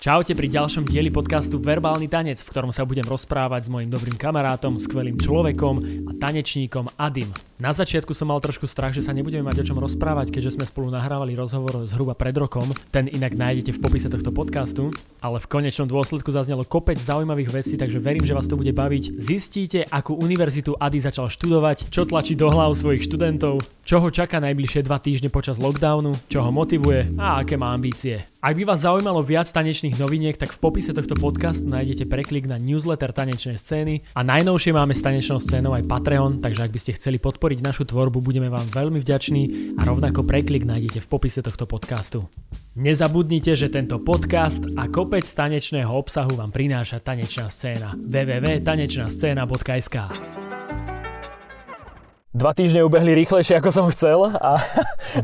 Čaute pri ďalšom dieli podcastu Verbálny tanec, v ktorom sa budem rozprávať s mojim dobrým kamarátom, skvelým človekom a tanečníkom Adim. Na začiatku som mal trošku strach, že sa nebudeme mať o čom rozprávať, keďže sme spolu nahrávali rozhovor zhruba pred rokom. Ten inak nájdete v popise tohto podcastu, ale v konečnom dôsledku zaznelo kopec zaujímavých vecí, takže verím, že vás to bude baviť. Zistíte, akú univerzitu Adi začal študovať, čo tlačí do hlav svojich študentov, čo ho čaká najbližšie dva týždne počas lockdownu, čo ho motivuje? A aké má ambície. Ak by vás zaujímalo viac tanečných noviniek, tak v popise tohto podcastu nájdete preklik na newsletter tanečnej scény. A najnovšie máme s tanečnou scénou aj Patreon, takže ak by ste chceli podporiť našu tvorbu, budeme vám veľmi vďační. A rovnako preklik nájdete v popise tohto podcastu. Nezabudnite, že tento podcast a kopec tanečného obsahu vám prináša tanečná scéna. www.tanečnascena.sk Dva týždne ubehli rýchlejšie, ako som chcel a,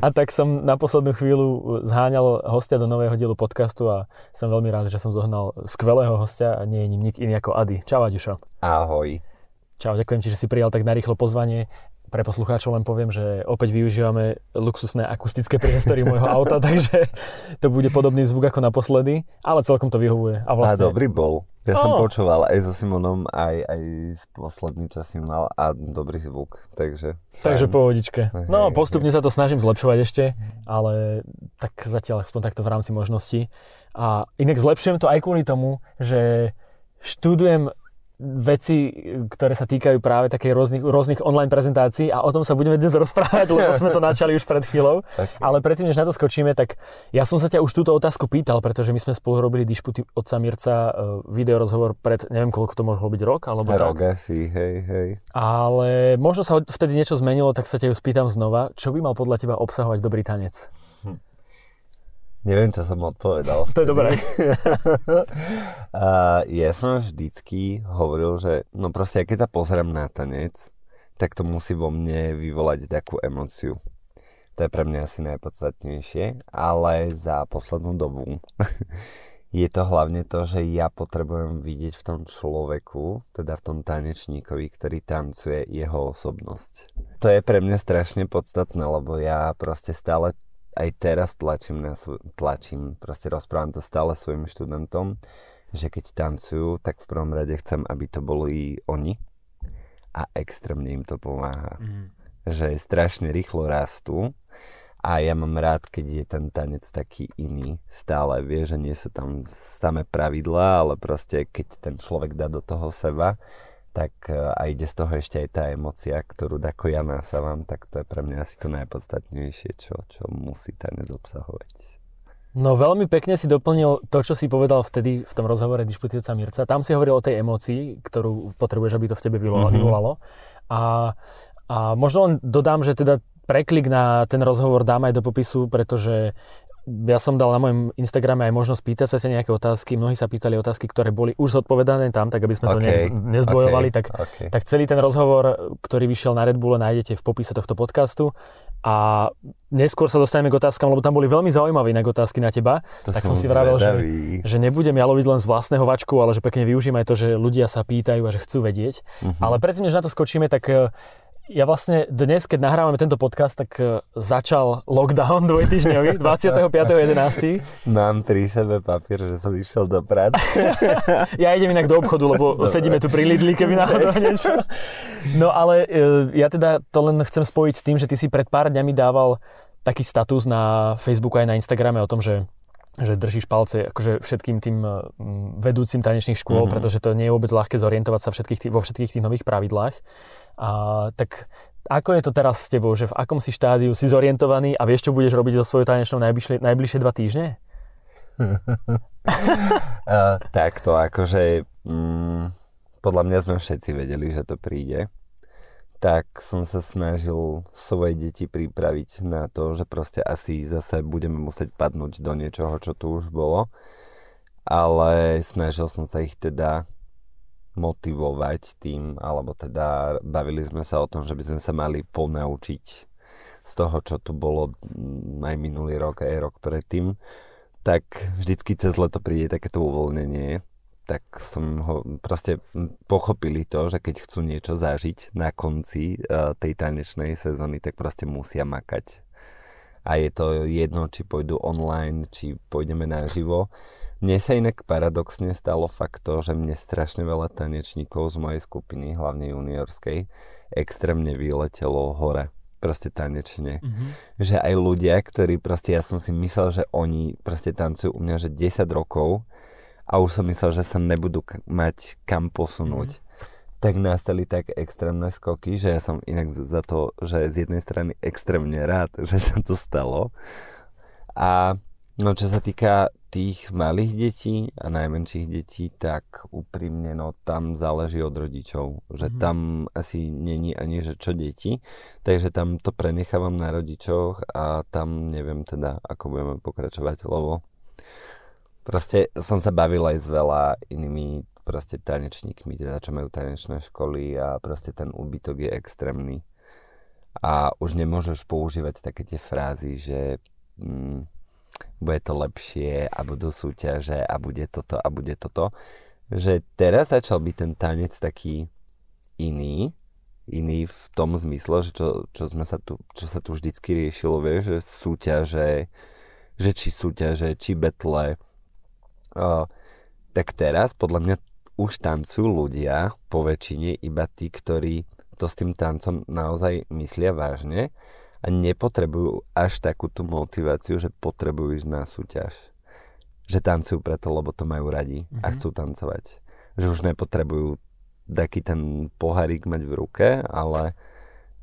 a tak som na poslednú chvíľu zháňal hostia do nového dielu podcastu a som veľmi rád, že som zohnal skvelého hostia a nie je ním nik iný ako Ady. Čau Aďušo. Ahoj. Čau, ďakujem ti, že si prijal tak narýchlo pozvanie. Pre poslucháčov len poviem, že opäť využívame luxusné akustické priestory môjho auta, takže to bude podobný zvuk ako naposledy, ale celkom to vyhovuje. A, vlastne... a dobrý bol. Ja oh. som počúval aj so Simonom, aj, aj s posledným, čo si mal a dobrý zvuk, takže... Takže pohodičke. No, postupne sa to snažím zlepšovať ešte, ale tak zatiaľ aspoň takto v rámci možností. A inak zlepšujem to aj kvôli tomu, že študujem veci, ktoré sa týkajú práve takých rôznych, rôznych online prezentácií a o tom sa budeme dnes rozprávať, lebo sme to načali už pred chvíľou. Okay. Ale predtým, než na to skočíme, tak ja som sa ťa už túto otázku pýtal, pretože my sme spolu robili dišputy od Samirca, e, video rozhovor pred, neviem koľko to mohlo byť, rok? Alebo rok tak. asi, hej, hej. Ale možno sa vtedy niečo zmenilo, tak sa ťa ju spýtam znova. Čo by mal podľa teba obsahovať dobrý tanec? Neviem, čo som odpovedal. To je dobré. ja som vždycky hovoril, že no proste, keď sa pozriem na tanec, tak to musí vo mne vyvolať takú emociu. To je pre mňa asi najpodstatnejšie, ale za poslednú dobu je to hlavne to, že ja potrebujem vidieť v tom človeku, teda v tom tanečníkovi, ktorý tancuje jeho osobnosť. To je pre mňa strašne podstatné, lebo ja proste stále aj teraz tlačím, na tlačím, proste rozprávam to stále svojim študentom, že keď tancujú, tak v prvom rade chcem, aby to boli oni a extrémne im to pomáha. Mm. Že strašne rýchlo rastú a ja mám rád, keď je ten tanec taký iný stále. Vie, že nie sú tam samé pravidlá, ale proste keď ten človek dá do toho seba, tak e, a ide z toho ešte aj tá emocia, ktorú ako ja nasávam, tak to je pre mňa asi to najpodstatnejšie, čo, čo musí tanec obsahovať. No veľmi pekne si doplnil to, čo si povedal vtedy v tom rozhovore dišputujúca Mirca. Tam si hovoril o tej emocii, ktorú potrebuješ, aby to v tebe vyvolalo. Mm-hmm. A, a možno len dodám, že teda preklik na ten rozhovor dám aj do popisu, pretože ja som dal na mojom Instagrame aj možnosť pýtať sa nejaké otázky. Mnohí sa pýtali otázky, ktoré boli už zodpovedané tam, tak aby sme to okay. ne, nezdvojovali. Okay. Tak, okay. tak celý ten rozhovor, ktorý vyšiel na Red Bull, nájdete v popise tohto podcastu. A neskôr sa dostaneme k otázkam, lebo tam boli veľmi zaujímavé inak otázky na teba. To tak som, si vravel, že, že nebudem ja loviť len z vlastného vačku, ale že pekne využijem aj to, že ľudia sa pýtajú a že chcú vedieť. Uh-huh. Ale predtým, než na to skočíme, tak ja vlastne dnes, keď nahrávame tento podcast, tak e, začal lockdown dvojtyžňový, 25.11. Mám pri sebe papier, že som išiel do práce. ja idem inak do obchodu, lebo Dobre. sedíme tu pri Lidli, keby náhodou niečo. No ale e, ja teda to len chcem spojiť s tým, že ty si pred pár dňami dával taký status na Facebooku aj na Instagrame o tom, že že držíš palce akože všetkým tým e, vedúcim tanečných škôl, mm-hmm. pretože to nie je vôbec ľahké zorientovať sa všetkých tých, vo všetkých tých nových pravidlách. A, tak ako je to teraz s tebou, že v akom si štádiu si zorientovaný a vieš, čo budeš robiť so svojou tanečnou najbližšie, najbližšie dva týždne? uh, takto, akože mm, podľa mňa sme všetci vedeli, že to príde. Tak som sa snažil svoje deti pripraviť na to, že proste asi zase budeme musieť padnúť do niečoho, čo tu už bolo. Ale snažil som sa ich teda motivovať tým, alebo teda bavili sme sa o tom, že by sme sa mali ponaučiť z toho, čo tu bolo aj minulý rok, aj rok predtým, tak vždycky cez leto príde takéto uvoľnenie, tak som ho proste pochopili to, že keď chcú niečo zažiť na konci uh, tej tanečnej sezóny, tak proste musia makať. A je to jedno, či pôjdu online, či pôjdeme naživo Mne sa inak paradoxne stalo fakt to, že mne strašne veľa tanečníkov z mojej skupiny, hlavne juniorskej, extrémne vyletelo hore proste tanečne. Mm-hmm. Že aj ľudia, ktorí proste, ja som si myslel, že oni proste tancujú u mňa, že 10 rokov a už som myslel, že sa nebudú k- mať kam posunúť. Mm-hmm. Tak nastali tak extrémne skoky, že ja som inak za to, že z jednej strany extrémne rád, že sa to stalo. A no čo sa týka tých malých detí a najmenších detí, tak úprimne, no tam záleží od rodičov, že mm-hmm. tam asi není ani, že čo deti, takže tam to prenechávam na rodičoch a tam neviem teda, ako budeme pokračovať, lebo proste som sa bavil aj s veľa inými proste tanečníkmi, teda čo majú tanečné školy a proste ten úbytok je extrémny. A už nemôžeš používať také tie frázy, že mm, bude to lepšie a budú súťaže a bude toto a bude toto. Že teraz začal byť ten tanec taký iný, iný v tom zmysle, že čo, čo, sme sa tu, čo sa tu vždycky riešilo, vieš, že súťaže, že či súťaže, či betle. Uh, tak teraz podľa mňa už tancujú ľudia po väčšine iba tí, ktorí to s tým tancom naozaj myslia vážne a nepotrebujú až takú tú motiváciu, že potrebujú ísť na súťaž. Že tancujú preto, lebo to majú radi mm-hmm. a mhm. chcú tancovať. Že už nepotrebujú taký ten pohárik mať v ruke, ale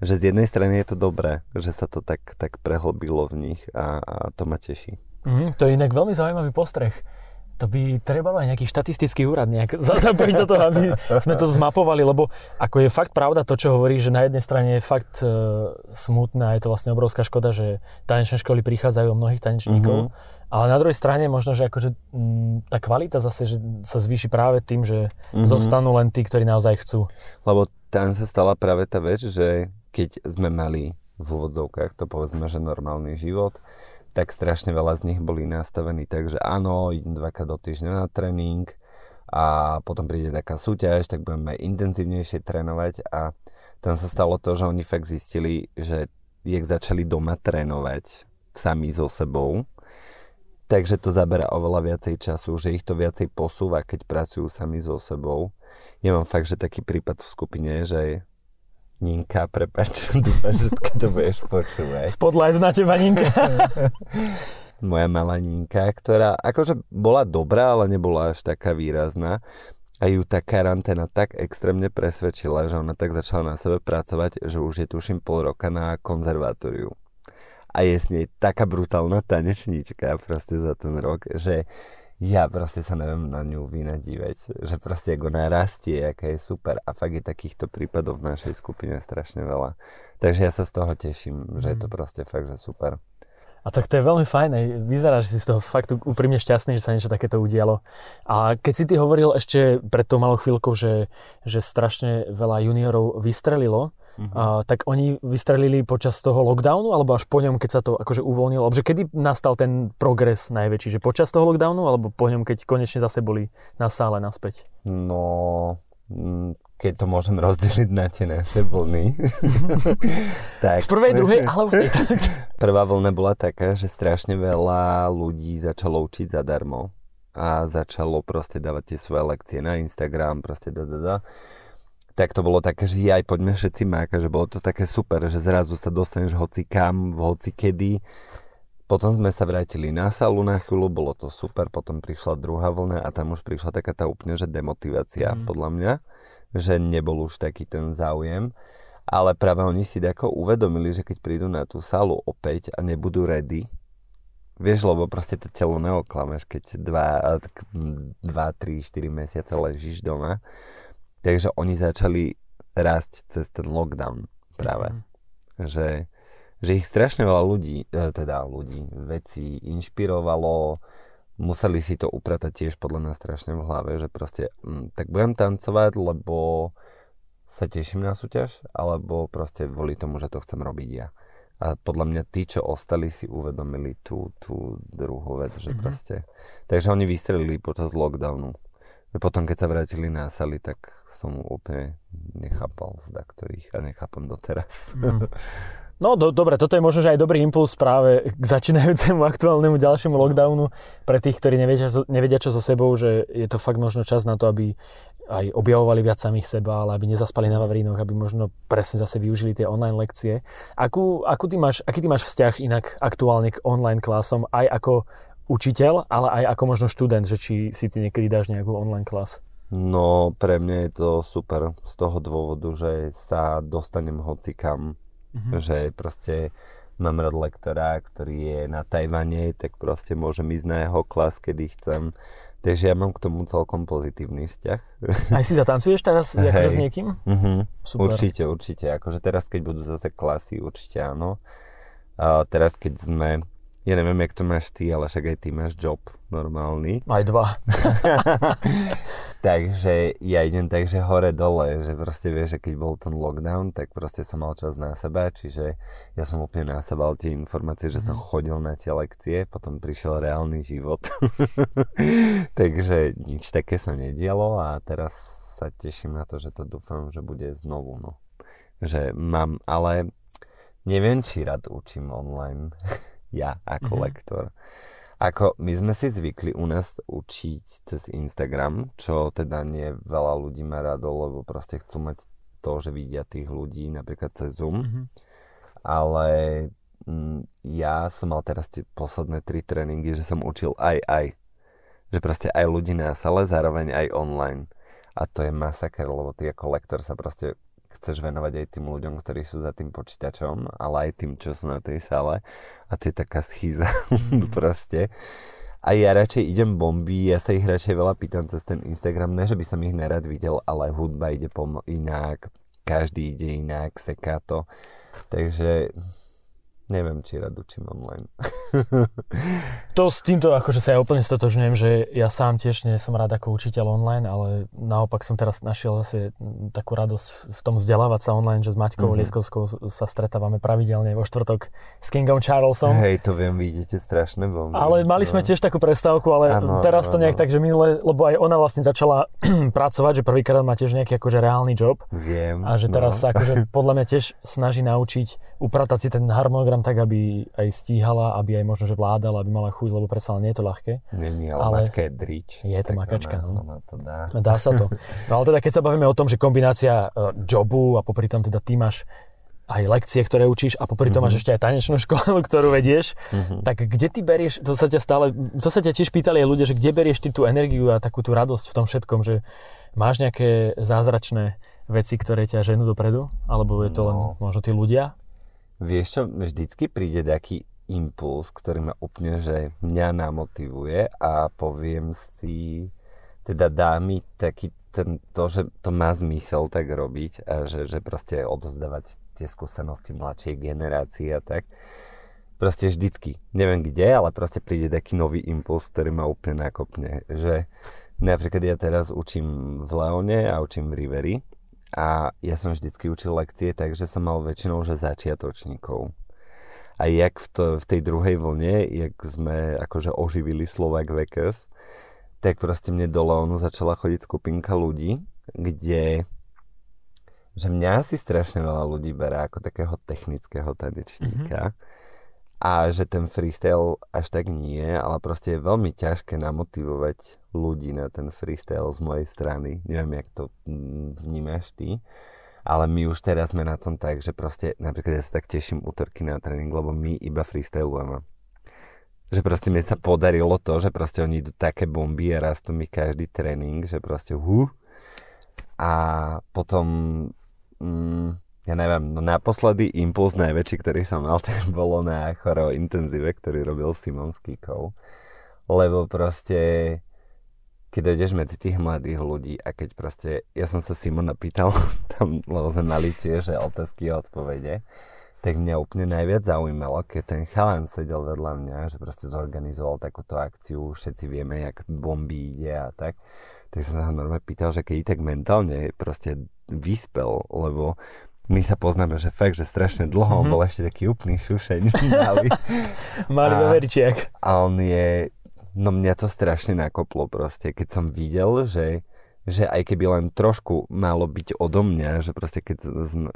že z jednej strany je to dobré, že sa to tak, tak prehlbilo v nich a, a to ma teší. Mm, to je inak veľmi zaujímavý postreh to by trebalo aj nejaký štatistický úrad nejak zapojiť do toho, aby sme to zmapovali, lebo ako je fakt pravda to, čo hovorí, že na jednej strane je fakt e, smutné a je to vlastne obrovská škoda, že tanečné školy prichádzajú o mnohých tanečníkov, mm-hmm. ale na druhej strane možno, že akože m, tá kvalita zase že sa zvýši práve tým, že mm-hmm. zostanú len tí, ktorí naozaj chcú. Lebo tam sa stala práve tá vec, že keď sme mali v úvodzovkách to povedzme, že normálny život, tak strašne veľa z nich boli nastavení tak, že áno, idem dvakrát do týždňa na tréning a potom príde taká súťaž, tak budeme intenzívnejšie trénovať a tam sa stalo to, že oni fakt zistili, že jak začali doma trénovať sami so sebou, takže to zabera oveľa viacej času, že ich to viacej posúva, keď pracujú sami so sebou. Ja mám fakt, že taký prípad v skupine, že Ninka, prepač, dúfam, že to budeš počúvať. Spotlight na teba, Ninka. Moja malá Ninka, ktorá akože bola dobrá, ale nebola až taká výrazná. A ju tá karanténa tak extrémne presvedčila, že ona tak začala na sebe pracovať, že už je tuším pol roka na konzervatóriu. A je s nej taká brutálna tanečníčka proste za ten rok, že ja proste sa neviem na ňu vynadívať, že proste ako narastie, aká je super a fakt je takýchto prípadov v našej skupine strašne veľa. Takže ja sa z toho teším, že je to mm. proste fakt, že super. A tak to je veľmi fajné. Vyzerá, že si z toho fakt úprimne šťastný, že sa niečo takéto udialo. A keď si ty hovoril ešte pred tou malou chvíľkou, že, že strašne veľa juniorov vystrelilo, Uh-huh. A, tak oni vystrelili počas toho lockdownu, alebo až po ňom, keď sa to akože uvoľnilo? Alebo že kedy nastal ten progres najväčší? Že počas toho lockdownu, alebo po ňom, keď konečne zase boli na sále naspäť? No, mm, keď to môžem rozdeliť na tie naše vlny. tak, v prvej, druhej, ale v Prvá vlna bola taká, že strašne veľa ľudí začalo učiť zadarmo a začalo proste dávať tie svoje lekcie na Instagram, proste da, da, da tak to bolo také, že aj poďme všetci máka, že bolo to také super, že zrazu sa dostaneš hoci kam, v hoci kedy. Potom sme sa vrátili na salu na chvíľu, bolo to super, potom prišla druhá vlna a tam už prišla taká tá úplne, že demotivácia mm. podľa mňa, že nebol už taký ten záujem. Ale práve oni si tako uvedomili, že keď prídu na tú salu opäť a nebudú ready, vieš, lebo proste to telo neoklameš, keď 2, 2 3, 4 mesiace ležíš doma, Takže oni začali rásť cez ten lockdown práve. Mm-hmm. Že, že ich strašne veľa ľudí, e, teda ľudí, veci inšpirovalo, museli si to upratať tiež podľa mňa strašne v hlave, že proste, hm, tak budem tancovať, lebo sa teším na súťaž, alebo proste kvôli tomu, že to chcem robiť ja. A podľa mňa tí, čo ostali, si uvedomili tú, tú druhú vec, že mm-hmm. proste... Takže oni vystrelili počas lockdownu potom, keď sa vrátili na Sali, tak som úplne nechápal, zda ktorých a nechápam doteraz. Mm. No do, dobre, toto je možno, že aj dobrý impuls práve k začínajúcemu aktuálnemu ďalšiemu lockdownu pre tých, ktorí nevedia, nevedia čo so sebou, že je to fakt možno čas na to, aby aj objavovali viac samých seba, ale aby nezaspali na Vavrínoch, aby možno presne zase využili tie online lekcie. Akú, akú ty máš, aký ty máš vzťah inak aktuálne k online klasom, aj ako učiteľ, ale aj ako možno študent, že či si ty niekedy dáš nejakú online klas? No, pre mňa je to super z toho dôvodu, že sa dostanem hocikam, mm-hmm. že proste mám rád lektora, ktorý je na Tajvane, tak proste môžem ísť na jeho klas, kedy chcem. Takže ja mám k tomu celkom pozitívny vzťah. Aj si zatancuješ teraz akože s niekým? Uh-huh. Super. Určite, určite. Akože teraz, keď budú zase klasy, určite áno. A teraz, keď sme ja neviem, jak to máš ty, ale však aj ty máš job normálny. Aj dva. takže ja idem takže hore-dole, že proste vieš, že keď bol ten lockdown, tak proste som mal čas na seba, čiže ja som úplne násabal tie informácie, že som mhm. chodil na tie lekcie, potom prišiel reálny život. takže nič také sa nedialo a teraz sa teším na to, že to dúfam, že bude znovu. No. Že mám, ale neviem, či rád učím online ja ako mm-hmm. lektor. Ako my sme si zvykli u nás učiť cez Instagram, čo teda nie veľa ľudí má rado, lebo proste chcú mať to, že vidia tých ľudí napríklad cez Zoom. Mm-hmm. Ale m, mm, ja som mal teraz tie posledné tri tréningy, že som učil aj aj. Že proste aj ľudí na sale, zároveň aj online. A to je masaker, lebo ty ako lektor sa proste chceš venovať aj tým ľuďom, ktorí sú za tým počítačom, ale aj tým, čo sú na tej sále. A to je taká schýza mm. proste. A ja radšej idem bomby, ja sa ich radšej veľa pýtam cez ten Instagram, ne že by som ich nerad videl, ale hudba ide pom- inak, každý ide inak, seká to. Takže neviem, či rád učím online. to s týmto akože sa ja úplne stotožňujem, že ja sám tiež nie som rád ako učiteľ online, ale naopak som teraz našiel zase takú radosť v tom vzdelávať sa online, že s Maťkou mm-hmm. Lieskovskou sa stretávame pravidelne vo štvrtok s Kingom Charlesom. Hej, to viem, vidíte strašné bomby. Ale mali sme no. tiež takú prestávku, ale ano, teraz ano, to nejak ano. tak, že minule, lebo aj ona vlastne začala pracovať, že prvýkrát má tiež nejaký akože reálny job. Viem. A že teraz no. sa akože podľa mňa tiež snaží naučiť upratať si ten harmonogram tak, aby aj stíhala, aby aj možno, že vládala, aby mala chuť, lebo predsa nie je to ľahké. Není, ale, ale mačka je drič. Je to makačka, ona, no. Ona to dá. dá sa to. No ale teda keď sa bavíme o tom, že kombinácia uh, jobu a popri tom teda ty máš aj lekcie, ktoré učíš a popri tom mm-hmm. máš ešte aj tanečnú školu, ktorú vedieš, mm-hmm. tak kde ty berieš, to sa ťa stále, to sa ťa tiež pýtali aj ľudia, že kde berieš ty tú energiu a takú tú radosť v tom všetkom, že máš nejaké zázračné veci, ktoré ťa ženú dopredu? Alebo je to no. len možno tí ľudia? Vieš čo, vždycky príde taký impuls, ktorý ma úplne, že mňa namotivuje a poviem si, teda dá mi taký ten, to, že to má zmysel tak robiť a že, že proste odozdávať tie skúsenosti mladšej generácii a tak. Proste vždycky. Neviem kde, ale proste príde taký nový impuls, ktorý ma úplne nakopne. Že napríklad ja teraz učím v Leone a učím v Riveri a ja som vždycky učil lekcie, takže som mal väčšinou že začiatočníkov. A jak v, to, v tej druhej vlne, jak sme akože oživili Slovak Veckers, tak proste mne do Leonu začala chodiť skupinka ľudí, kde že mňa si strašne veľa ľudí berá ako takého technického tanečníka. Mm-hmm a že ten freestyle až tak nie, ale proste je veľmi ťažké namotivovať ľudí na ten freestyle z mojej strany. Neviem, jak to mm, vnímaš ty, ale my už teraz sme na tom tak, že proste napríklad ja sa tak teším útorky na tréning, lebo my iba freestylujeme. Že proste mi sa podarilo to, že proste oni idú také bomby a rastú mi každý tréning, že proste hu. A potom mm, ja neviem, no naposledy impuls najväčší, ktorý som mal, tak bolo na choreo intenzíve, ktorý robil Simon s Kikou. Lebo proste, keď dojdeš medzi tých mladých ľudí a keď proste, ja som sa Simona pýtal tam, lebo sme mali tiež otázky a odpovede, tak mňa úplne najviac zaujímalo, keď ten chalan sedel vedľa mňa, že proste zorganizoval takúto akciu, všetci vieme, jak bomby ide a tak, tak som sa normálne pýtal, že keď tak mentálne proste vyspel, lebo my sa poznáme, že fakt, že strašne dlho, mm-hmm. on bol ešte taký úplný šušeň malý. malý A on je, no mňa to strašne nakoplo proste, keď som videl, že že aj keby len trošku malo byť odo mňa, že proste keď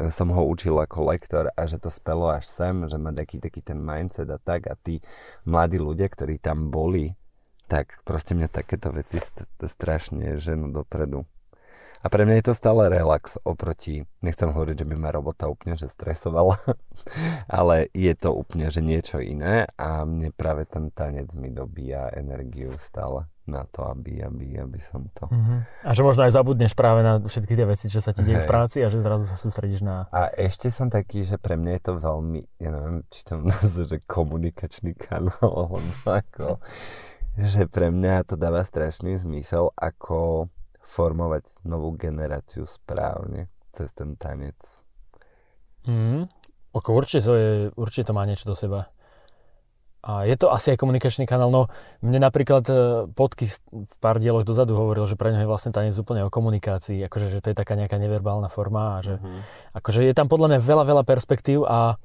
som ho učil ako lektor a že to spelo až sem, že má taký, taký ten mindset a tak a tí mladí ľudia, ktorí tam boli, tak proste mňa takéto veci strašne ženú dopredu. A pre mňa je to stále relax oproti, nechcem hovoriť, že by ma robota úplne že stresovala, ale je to úplne, že niečo iné a mne práve ten tanec mi dobíja energiu stále na to, aby, aby, aby som to... Uh-huh. A že možno aj zabudneš práve na všetky tie veci, čo sa ti deje v práci a že zrazu sa sústredíš na... A ešte som taký, že pre mňa je to veľmi, ja neviem, či to nazvať, že komunikačný kanál, ako, že pre mňa to dáva strašný zmysel, ako formovať novú generáciu správne cez ten tanec. Mm, ako určite, to je, určite to má niečo do seba. A je to asi aj komunikačný kanál. No mne napríklad e, Podky v pár dieloch dozadu hovoril, že pre ňo je vlastne tanec úplne o komunikácii, akože že to je taká nejaká neverbálna forma a že uh-huh. akože je tam podľa mňa veľa, veľa perspektív a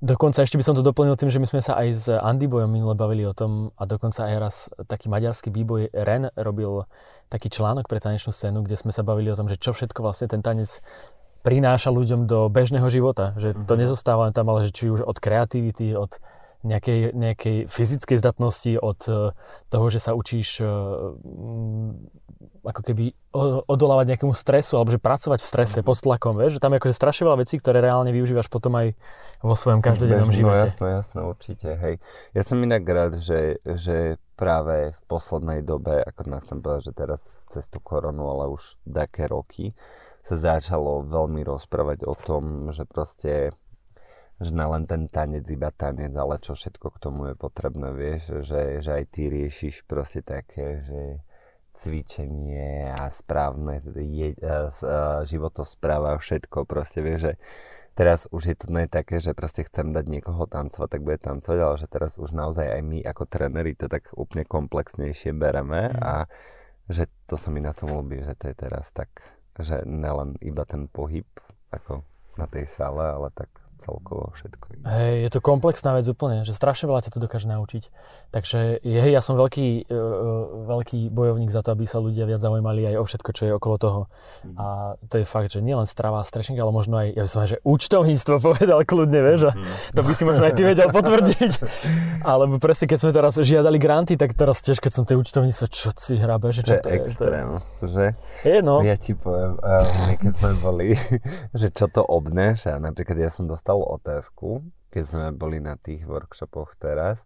dokonca ešte by som to doplnil tým, že my sme sa aj s Andy Bojom minule bavili o tom a dokonca aj raz taký maďarský býboj Ren robil taký článok pre tanečnú scénu, kde sme sa bavili o tom, že čo všetko vlastne ten tanec prináša ľuďom do bežného života. Že to mhm. nezostáva len tam, ale že či už od kreativity, od nejakej, nejakej fyzickej zdatnosti, od e, toho, že sa učíš e, ako keby odolávať nejakému stresu, alebo že pracovať v strese, mm. pod tlakom, vieš, že tam je akože strašne veľa vecí, ktoré reálne využívaš potom aj vo svojom každodennom Bež, živote. No jasno, jasno, určite, hej. Ja som inak rád, že, že práve v poslednej dobe, ako nechcem povedať, že teraz cez tú koronu, ale už také roky, sa začalo veľmi rozprávať o tom, že proste že na len ten tanec, iba tanec, ale čo všetko k tomu je potrebné, vieš, že, že aj ty riešiš proste také, že cvičenie a správne je, životospráva, všetko proste, vieš, že teraz už je to nie také, že proste chcem dať niekoho tancovať, tak bude tancovať, ale že teraz už naozaj aj my ako tréneri to tak úplne komplexnejšie bereme mm. a že to sa mi na tom ľúbi, že to je teraz tak, že nelen iba ten pohyb ako na tej sále, ale tak celkovo všetko. Hej, je to komplexná vec úplne, že strašne veľa ťa to dokáže naučiť. Takže hej, ja som veľký, uh, veľký bojovník za to, aby sa ľudia viac zaujímali aj o všetko, čo je okolo toho. Mm. A to je fakt, že nielen strava a strešing, ale možno aj, ja by som aj, že účtovníctvo povedal kľudne, vieš, mm. to by si možno aj ty vedel potvrdiť. Alebo presne, keď sme teraz žiadali granty, tak teraz tiež, keď som tie účtovníctvo, čo si hrabe, že čo to, to je? extrém, to je... že? Je, no. Ja ti poviem, uh, keď sme boli, že čo to obnáša, napríklad ja som dostal dostal otázku, keď sme boli na tých workshopoch teraz,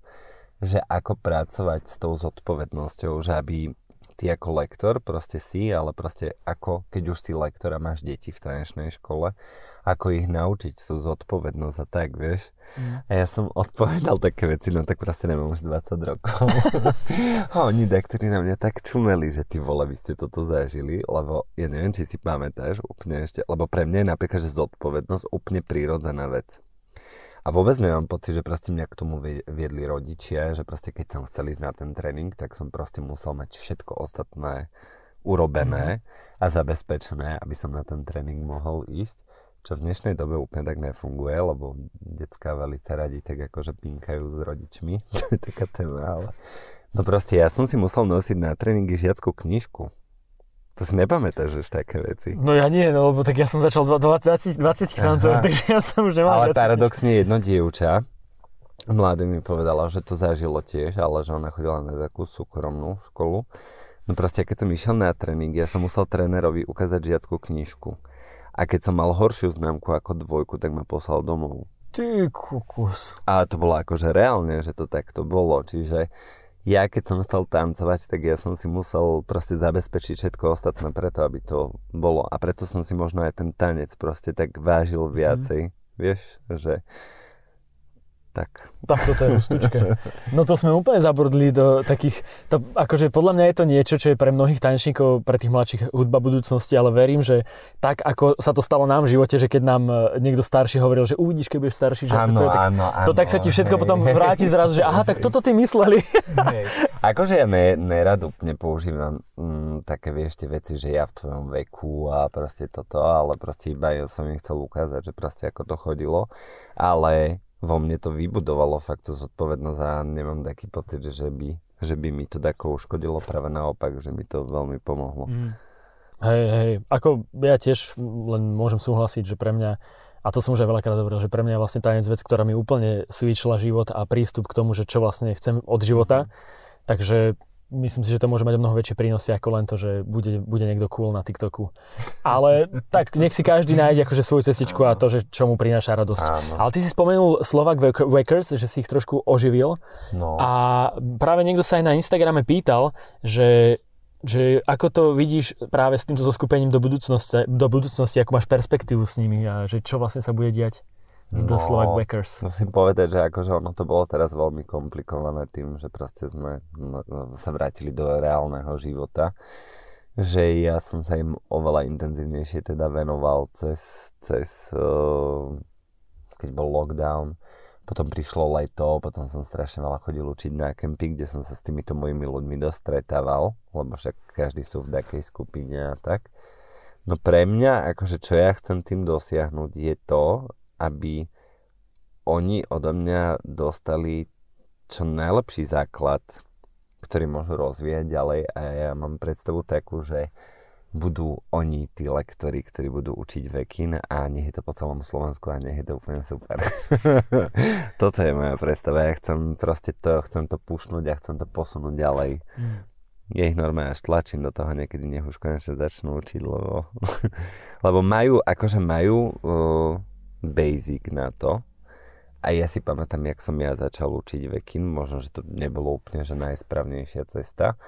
že ako pracovať s tou zodpovednosťou, že aby ty ako lektor proste si, ale proste ako, keď už si lektor a máš deti v tanečnej škole, ako ich naučiť sú zodpovednosť a tak, vieš. Mm. A ja som odpovedal také veci, no tak proste nemám už 20 rokov. a oni ktorí na mňa tak čumeli, že ty vole, vy ste toto zažili, lebo ja neviem, či si pamätáš úplne ešte, lebo pre mňa je napríklad, že zodpovednosť úplne prírodzená vec. A vôbec nemám pocit, že proste mňa k tomu viedli rodičia, že proste keď som chcel ísť na ten tréning, tak som proste musel mať všetko ostatné urobené mm. a zabezpečené, aby som na ten tréning mohol ísť. Čo v dnešnej dobe úplne tak nefunguje, lebo detská veľmi radi tak akože pinkajú s rodičmi. to je taká téma, ale... No proste ja som si musel nosiť na tréningy žiackú knižku. To si nepamätáš už také veci. No ja nie, no, lebo tak ja som začal 20, 20 tancov, takže ja som už nemal... Ale paradoxne jedno dievča, mladé mi povedala, že to zažilo tiež, ale že ona chodila na takú súkromnú školu. No proste, keď som išiel na tréning, ja som musel trénerovi ukázať žiackú knižku. A keď som mal horšiu známku ako dvojku, tak ma poslal domov. Ty kukus. A to bolo akože reálne, že to takto bolo. Čiže ja keď som chcel tancovať, tak ja som si musel proste zabezpečiť všetko ostatné preto, aby to bolo. A preto som si možno aj ten tanec proste tak vážil viacej. Mm. Vieš, že tak. Tak toto je stučke. No to sme úplne zabrdli do takých, to, akože podľa mňa je to niečo, čo je pre mnohých tanečníkov, pre tých mladších hudba budúcnosti, ale verím, že tak ako sa to stalo nám v živote, že keď nám e, niekto starší hovoril, že uvidíš, keď budeš starší, že ano, to, je, tak, ano, ano, to tak sa ti všetko hej, potom vráti zrazu, že aha, tak toto ty mysleli. Hej. Akože ja ne, nerad úplne používam mm, také vieš tie veci, že ja v tvojom veku a proste toto, ale proste iba ja som im chcel ukázať, že proste ako to chodilo. Ale vo mne to vybudovalo fakt tú zodpovednosť a nemám taký pocit, že by, že by mi to tako uškodilo, práve naopak, že mi to veľmi pomohlo. Mm. Hej, hej, ako ja tiež len môžem súhlasiť, že pre mňa, a to som už aj veľakrát hovoril, že pre mňa je vlastne tanec vec, ktorá mi úplne switchla život a prístup k tomu, že čo vlastne chcem od života. Takže myslím si, že to môže mať o mnoho väčšie prínosy ako len to, že bude, bude niekto cool na TikToku. Ale tak nech si každý nájde akože svoju cestičku a to, že čo mu prináša radosť. Áno. Ale ty si spomenul Slovak Wakers, že si ich trošku oživil. No. A práve niekto sa aj na Instagrame pýtal, že že ako to vidíš práve s týmto zoskupením do budúcnosti, do budúcnosti, ako máš perspektívu s nimi a že čo vlastne sa bude diať z The Slovak Wackers? Musím povedať, že akože ono to bolo teraz veľmi komplikované tým, že proste sme no, no, sa vrátili do reálneho života že ja som sa im oveľa intenzívnejšie teda venoval cez, cez uh, keď bol lockdown potom prišlo leto, potom som strašne veľa chodil učiť na kempy, kde som sa s týmito mojimi ľuďmi dostretával, lebo však každý sú v takej skupine a tak. No pre mňa, akože čo ja chcem tým dosiahnuť, je to, aby oni odo mňa dostali čo najlepší základ, ktorý môžu rozvíjať ďalej a ja mám predstavu takú, že budú oni tí lektori, ktorí budú učiť vekin a nech je to po celom Slovensku a nech je to úplne super. Toto je moja predstava. Ja chcem proste to, chcem to pušnúť a chcem to posunúť ďalej. Mm. Ja ich normálne až tlačím do toho niekedy, nech už konečne začnú učiť, lebo, lebo majú, akože majú uh, basic na to. A ja si pamätám, jak som ja začal učiť vekin, možno, že to nebolo úplne že najsprávnejšia cesta,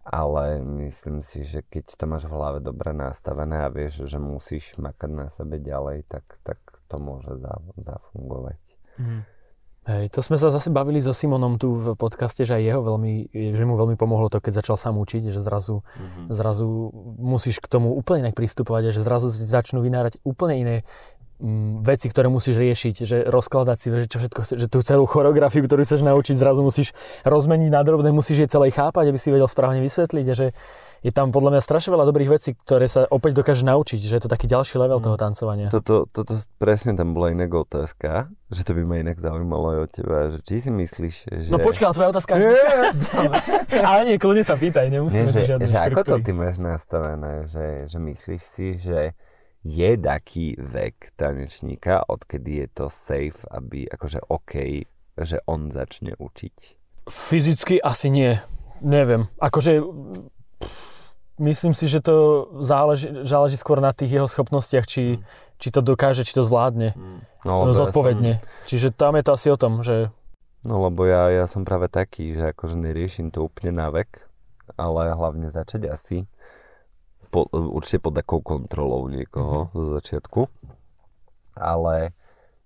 ale myslím si, že keď to máš v hlave dobre nastavené a vieš, že musíš makať na sebe ďalej, tak, tak to môže zafungovať. Mm. Hej, to sme sa zase bavili so Simonom tu v podcaste, že aj jeho veľmi, že mu veľmi pomohlo to, keď začal sám učiť, že zrazu, mm-hmm. zrazu musíš k tomu úplne inak pristupovať a že zrazu začnú vynárať úplne iné veci, ktoré musíš riešiť, že rozkladať si, že čo všetko, že tú celú choreografiu, ktorú chceš naučiť, zrazu musíš rozmeniť na drobné, musíš jej celej chápať, aby si vedel správne vysvetliť a že je tam podľa mňa strašne veľa dobrých vecí, ktoré sa opäť dokáže naučiť, že je to taký ďalší level mm. toho tancovania. Toto, toto presne tam bola inak otázka, že to by ma inak zaujímalo aj od teba, že či si myslíš, že... No počkaj, tvoja otázka... Ale nie, kľudne sa pýtaj, nemusíme nie, že, žiadne že ako to ty máš nastavené, že, že myslíš si, že je taký vek tanečníka, odkedy je to safe, aby akože OK, že on začne učiť? Fyzicky asi nie. Neviem. Akože myslím si, že to záleží, záleží skôr na tých jeho schopnostiach, či, mm. či to dokáže, či to zvládne mm. no, zodpovedne. Ja som... Čiže tam je to asi o tom, že... No lebo ja, ja som práve taký, že akože neriešim to úplne na vek, ale hlavne začať asi po, určite pod takou kontrolou niekoho mm-hmm. zo začiatku. Ale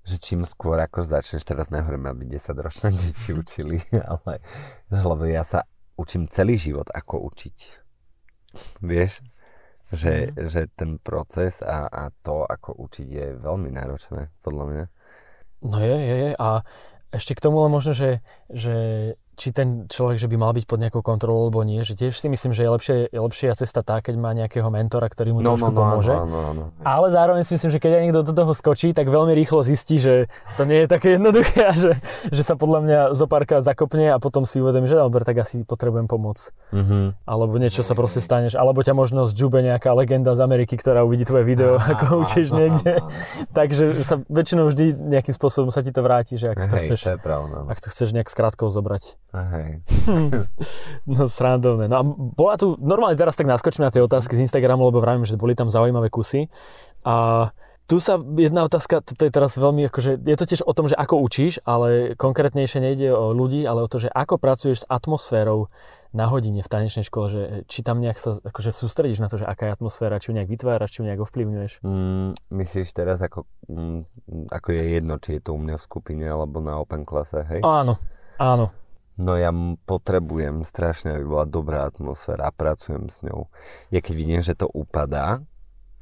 že čím skôr ako začneš, teraz nehovorím, aby 10 ročné deti učili, ale lebo ja sa učím celý život, ako učiť. Vieš? Že, mm. že ten proces a, a to, ako učiť je veľmi náročné, podľa mňa. No je, je, je. A ešte k tomu len možno, že, že či ten človek, že by mal byť pod nejakou kontrolou alebo nie, že tiež si myslím, že je, lepšie, je lepšia cesta tá, keď má nejakého mentora, ktorý mu no, trošku no, no, pomôže. No, no, no, no. Ale zároveň si myslím, že keď aj niekto do toho skočí, tak veľmi rýchlo zistí, že to nie je také jednoduché a že, že sa podľa mňa zo párkrát zakopne a potom si uvedomí, že dobre, tak asi potrebujem pomoc. Mm-hmm. Alebo niečo sa proste staneš, alebo ťa možno zďube nejaká legenda z Ameriky, ktorá uvidí tvoje video, ako učíš niekde. Takže sa väčšinou vždy nejakým spôsobom sa ti to vráti, že ak to chceš, to pravda. ak to chceš nejak skrátkou zobrať. Hej. no srandovné. No a bola tu, normálne teraz tak naskočíme na tie otázky z Instagramu, lebo vravím, že boli tam zaujímavé kusy. A tu sa jedna otázka, to je teraz veľmi akože, je to tiež o tom, že ako učíš, ale konkrétnejšie nejde o ľudí, ale o to, že ako pracuješ s atmosférou na hodine v tanečnej škole, že či tam nejak sa akože sústredíš na to, že aká je atmosféra, či ju nejak vytváraš, či ju nejak ovplyvňuješ? Mm, myslíš teraz, ako, mm, ako je jedno, či je to u mňa v skupine alebo na open klase, hej? Áno, áno. No ja potrebujem strašne, aby bola dobrá atmosféra a pracujem s ňou. Ja keď vidím, že to upadá,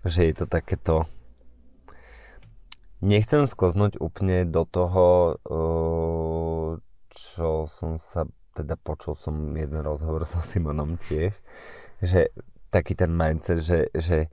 že je to takéto... Nechcem sklznúť úplne do toho, čo som sa, teda počul som jeden rozhovor so Simonom tiež, že taký ten mindset, že, že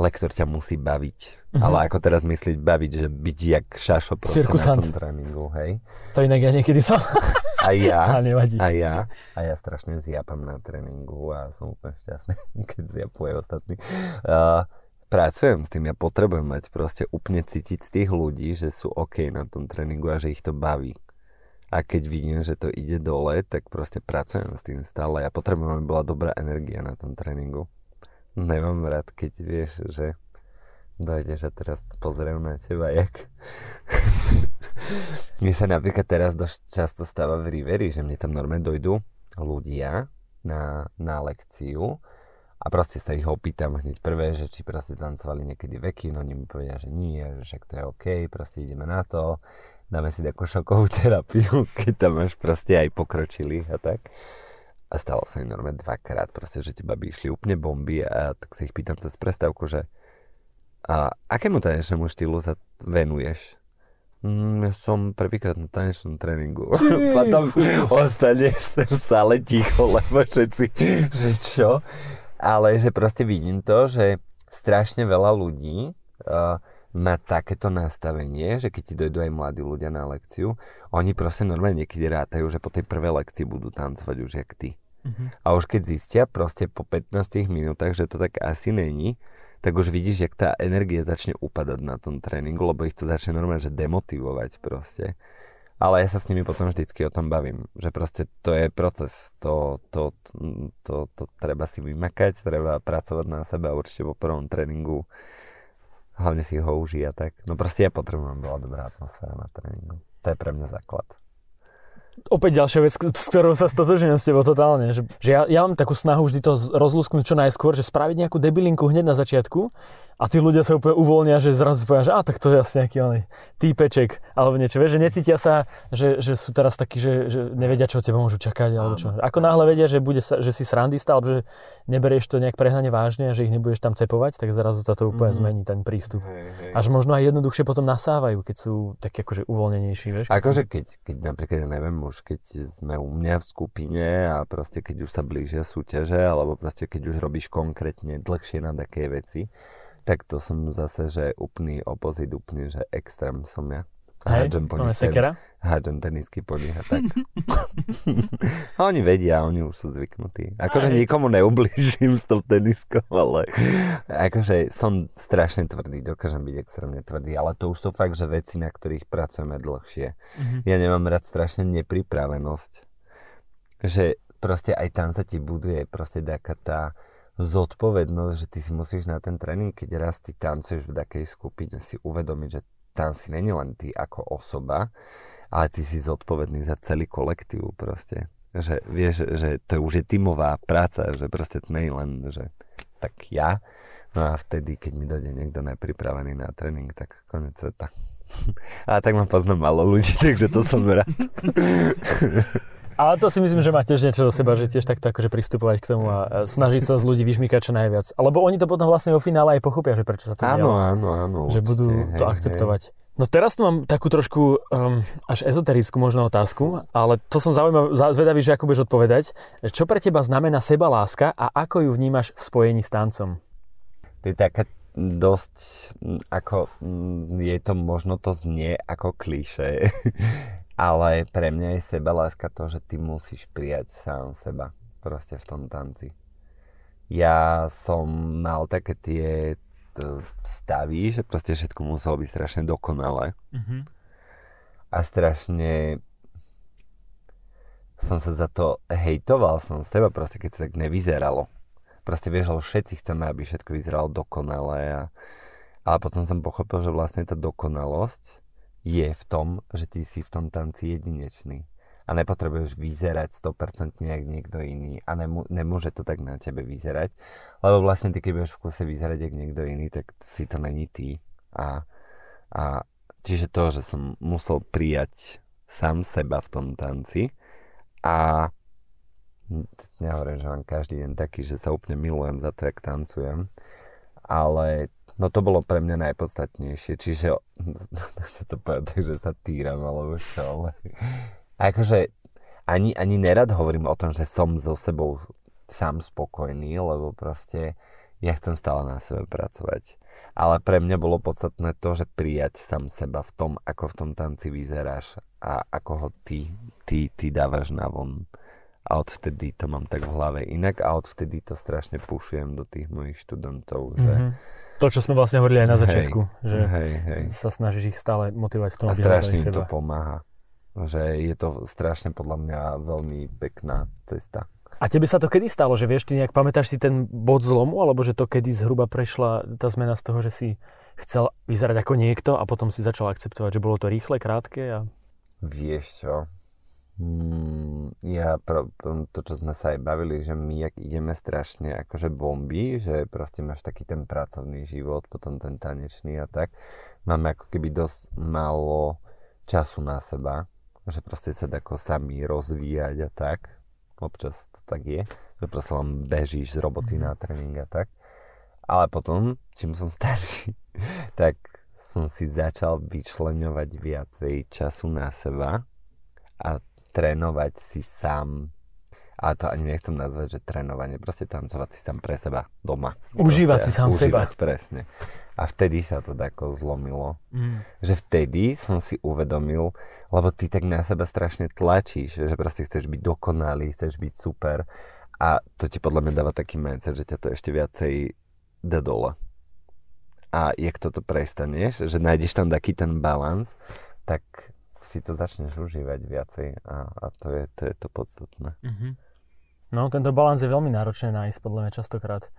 lektor ťa musí baviť. Mm-hmm. Ale ako teraz myslieť baviť, že byť jak šašo proste na tom tréningu, hej? To inak ja niekedy som. A ja, A nevadí. a ja, a ja strašne zjapam na tréningu a som úplne šťastný, keď zjapuje ostatní. Uh, pracujem s tým, ja potrebujem mať proste úplne cítiť z tých ľudí, že sú OK na tom tréningu a že ich to baví. A keď vidím, že to ide dole, tak proste pracujem s tým stále. Ja potrebujem, aby bola dobrá energia na tom tréningu. Nemám rád, keď vieš, že dojdeš a teraz pozriem na teba, jak... mne sa napríklad teraz dosť často stáva v Riveri, že mne tam normálne dojdú ľudia na, na lekciu a proste sa ich opýtam hneď prvé, že či proste tancovali niekedy veky, no oni mi povedia, že nie, že však to je OK, proste ideme na to, dáme si takú šokovú terapiu, keď tam máš proste aj pokročili a tak. A stalo sa mi normálne dvakrát, proste, že teba by išli úplne bomby a tak sa ich pýtam cez prestávku, že a akému tanečnému štýlu sa venuješ? Mm, ja som prvýkrát na tanečnom tréningu. Potom ostane v sále ticho, lebo všetci, že čo? Ale že proste vidím to, že strašne veľa ľudí uh, má takéto nastavenie, že keď ti dojdú aj mladí ľudia na lekciu, oni proste normálne niekedy rátajú, že po tej prvej lekcii budú tancovať už jak ty. Uh-huh. A už keď zistia proste po 15 minútach, že to tak asi není, tak už vidíš, jak tá energia začne upadať na tom tréningu, lebo ich to začne normálne že demotivovať proste. Ale ja sa s nimi potom vždycky o tom bavím, že proste to je proces, to, to, to, to, to treba si vymakať, treba pracovať na sebe a určite po prvom tréningu hlavne si ho a tak. No proste ja potrebujem, bola dobrá atmosféra na tréningu. To je pre mňa základ opäť ďalšia vec, s ktorou sa stotožňujem s tebou totálne. Že, že ja, ja mám takú snahu vždy to rozlúsknuť čo najskôr, že spraviť nejakú debilinku hneď na začiatku a tí ľudia sa úplne uvoľnia, že zrazu povedia, že a tak to je asi nejaký oný týpeček alebo niečo, vieš, že necítia sa, že, že sú teraz takí, že, že nevedia, čo od teba môžu čakať alebo čo. Ako náhle vedia, že, bude sa, že si srandista alebo že neberieš to nejak prehnane vážne a že ich nebudeš tam cepovať, tak zrazu sa to úplne mm. zmení ten prístup. Hej, hej. Až možno aj jednoduchšie potom nasávajú, keď sú takí akože uvoľnenejší, vieš. Akože keď, keď napríklad, ja neviem, už keď sme u mňa v skupine a proste keď už sa blížia súťaže alebo proste keď už robíš konkrétne dlhšie na také veci, tak to som zase, že úplný opozit, úplne, že extrém som ja. Hádžem po nich ten, hádžem tenisky po nich a tak. a oni vedia, oni už sú zvyknutí. Akože nikomu neublížim s tou teniskou, ale akože som strašne tvrdý, dokážem byť extrémne tvrdý, ale to už sú fakt, že veci, na ktorých pracujeme dlhšie. Mm-hmm. Ja nemám rád strašne nepripravenosť. Že proste aj tam sa ti buduje proste taká tá zodpovednosť, že ty si musíš na ten tréning, keď raz ty tancuješ v takej skupine, si uvedomiť, že tam si není len ty ako osoba, ale ty si zodpovedný za celý kolektív proste. Že vieš, že to už je tímová práca, že proste to nie len, že tak ja, No a vtedy, keď mi dojde niekto nepripravený na tréning, tak konec sveta. A tak ma poznám malo ľudí, takže to som rád. Ale to si myslím, že má tiež niečo do seba, že tiež takto akože pristupovať k tomu a snažiť sa z ľudí vyšmykať čo najviac. Lebo oni to potom vlastne vo finále aj pochopia, že prečo sa to Áno, áno, áno. Že určite, budú hej, to akceptovať. Hej. No teraz tu mám takú trošku um, až ezoterickú možno otázku, ale to som zaujímavý, zvedavý, že ako budeš odpovedať. Čo pre teba znamená seba láska a ako ju vnímaš v spojení s tancom? To je taká dosť, ako je to možno to znie ako klíše, ale pre mňa je seba láska to, že ty musíš prijať sám seba proste v tom tanci. Ja som mal také tie stavy, že proste všetko muselo byť strašne dokonalé. Mm-hmm. A strašne som sa za to hejtoval som z teba proste, keď sa tak nevyzeralo. Proste vieš, ale všetci chceme, aby všetko vyzeralo dokonalé. A, ale potom som pochopil, že vlastne tá dokonalosť je v tom, že ty si v tom tanci jedinečný. A nepotrebuješ vyzerať 100% nejak niekto iný. A nemô- nemôže to tak na tebe vyzerať, lebo vlastne ty keď budeš v kuse vyzerať jak niekto iný, tak si to není ty. A, a čiže to, že som musel prijať sám seba v tom tanci. A nehovorím, že mám každý deň taký, že sa úplne milujem za to, jak tancujem, ale No to bolo pre mňa najpodstatnejšie, čiže sa to povedať, že sa týram, alebo čo, ale akože ani, ani nerad hovorím o tom, že som so sebou sám spokojný, lebo proste ja chcem stále na sebe pracovať. ale pre mňa bolo podstatné to, že prijať sám seba v tom, ako v tom tanci vyzeráš a ako ho ty, ty, ty dávaš na von. A odvtedy to mám tak v hlave inak a odvtedy to strašne pušujem do tých mojich študentov, že mm-hmm. To, čo sme vlastne hovorili aj na začiatku, hej, že hej, hej. sa snažíš ich stále motivovať v tom, aby strašne im to pomáha. Že je to strašne podľa mňa veľmi pekná cesta. A tebe sa to kedy stalo, že vieš, ty nejak pamätáš si ten bod zlomu, alebo že to kedy zhruba prešla tá zmena z toho, že si chcel vyzerať ako niekto a potom si začal akceptovať, že bolo to rýchle, krátke a... Vieš čo, Hmm, ja, pro, to čo sme sa aj bavili, že my jak ideme strašne akože bomby, že proste máš taký ten pracovný život, potom ten tanečný a tak, máme ako keby dosť málo času na seba, že proste sa ako sami rozvíjať a tak, občas to tak je, že proste len bežíš z roboty na tréning a tak, ale potom, čím som starší, tak som si začal vyčleňovať viacej času na seba a trénovať si sám a to ani nechcem nazvať, že trénovanie, proste tancovať si sám pre seba doma. Užívať proste, si sám užívať, seba. presne. A vtedy sa to tako zlomilo. Mm. Že vtedy som si uvedomil, lebo ty tak na seba strašne tlačíš, že proste chceš byť dokonalý, chceš byť super a to ti podľa mňa dáva taký mindset, že ťa to ešte viacej dá dole. A jak toto prestaneš, že nájdeš tam taký ten balans, tak si to začneš užívať viacej a, a to, je, to je to podstatné. Mm-hmm. No, tento balans je veľmi náročné nájsť, podľa mňa častokrát,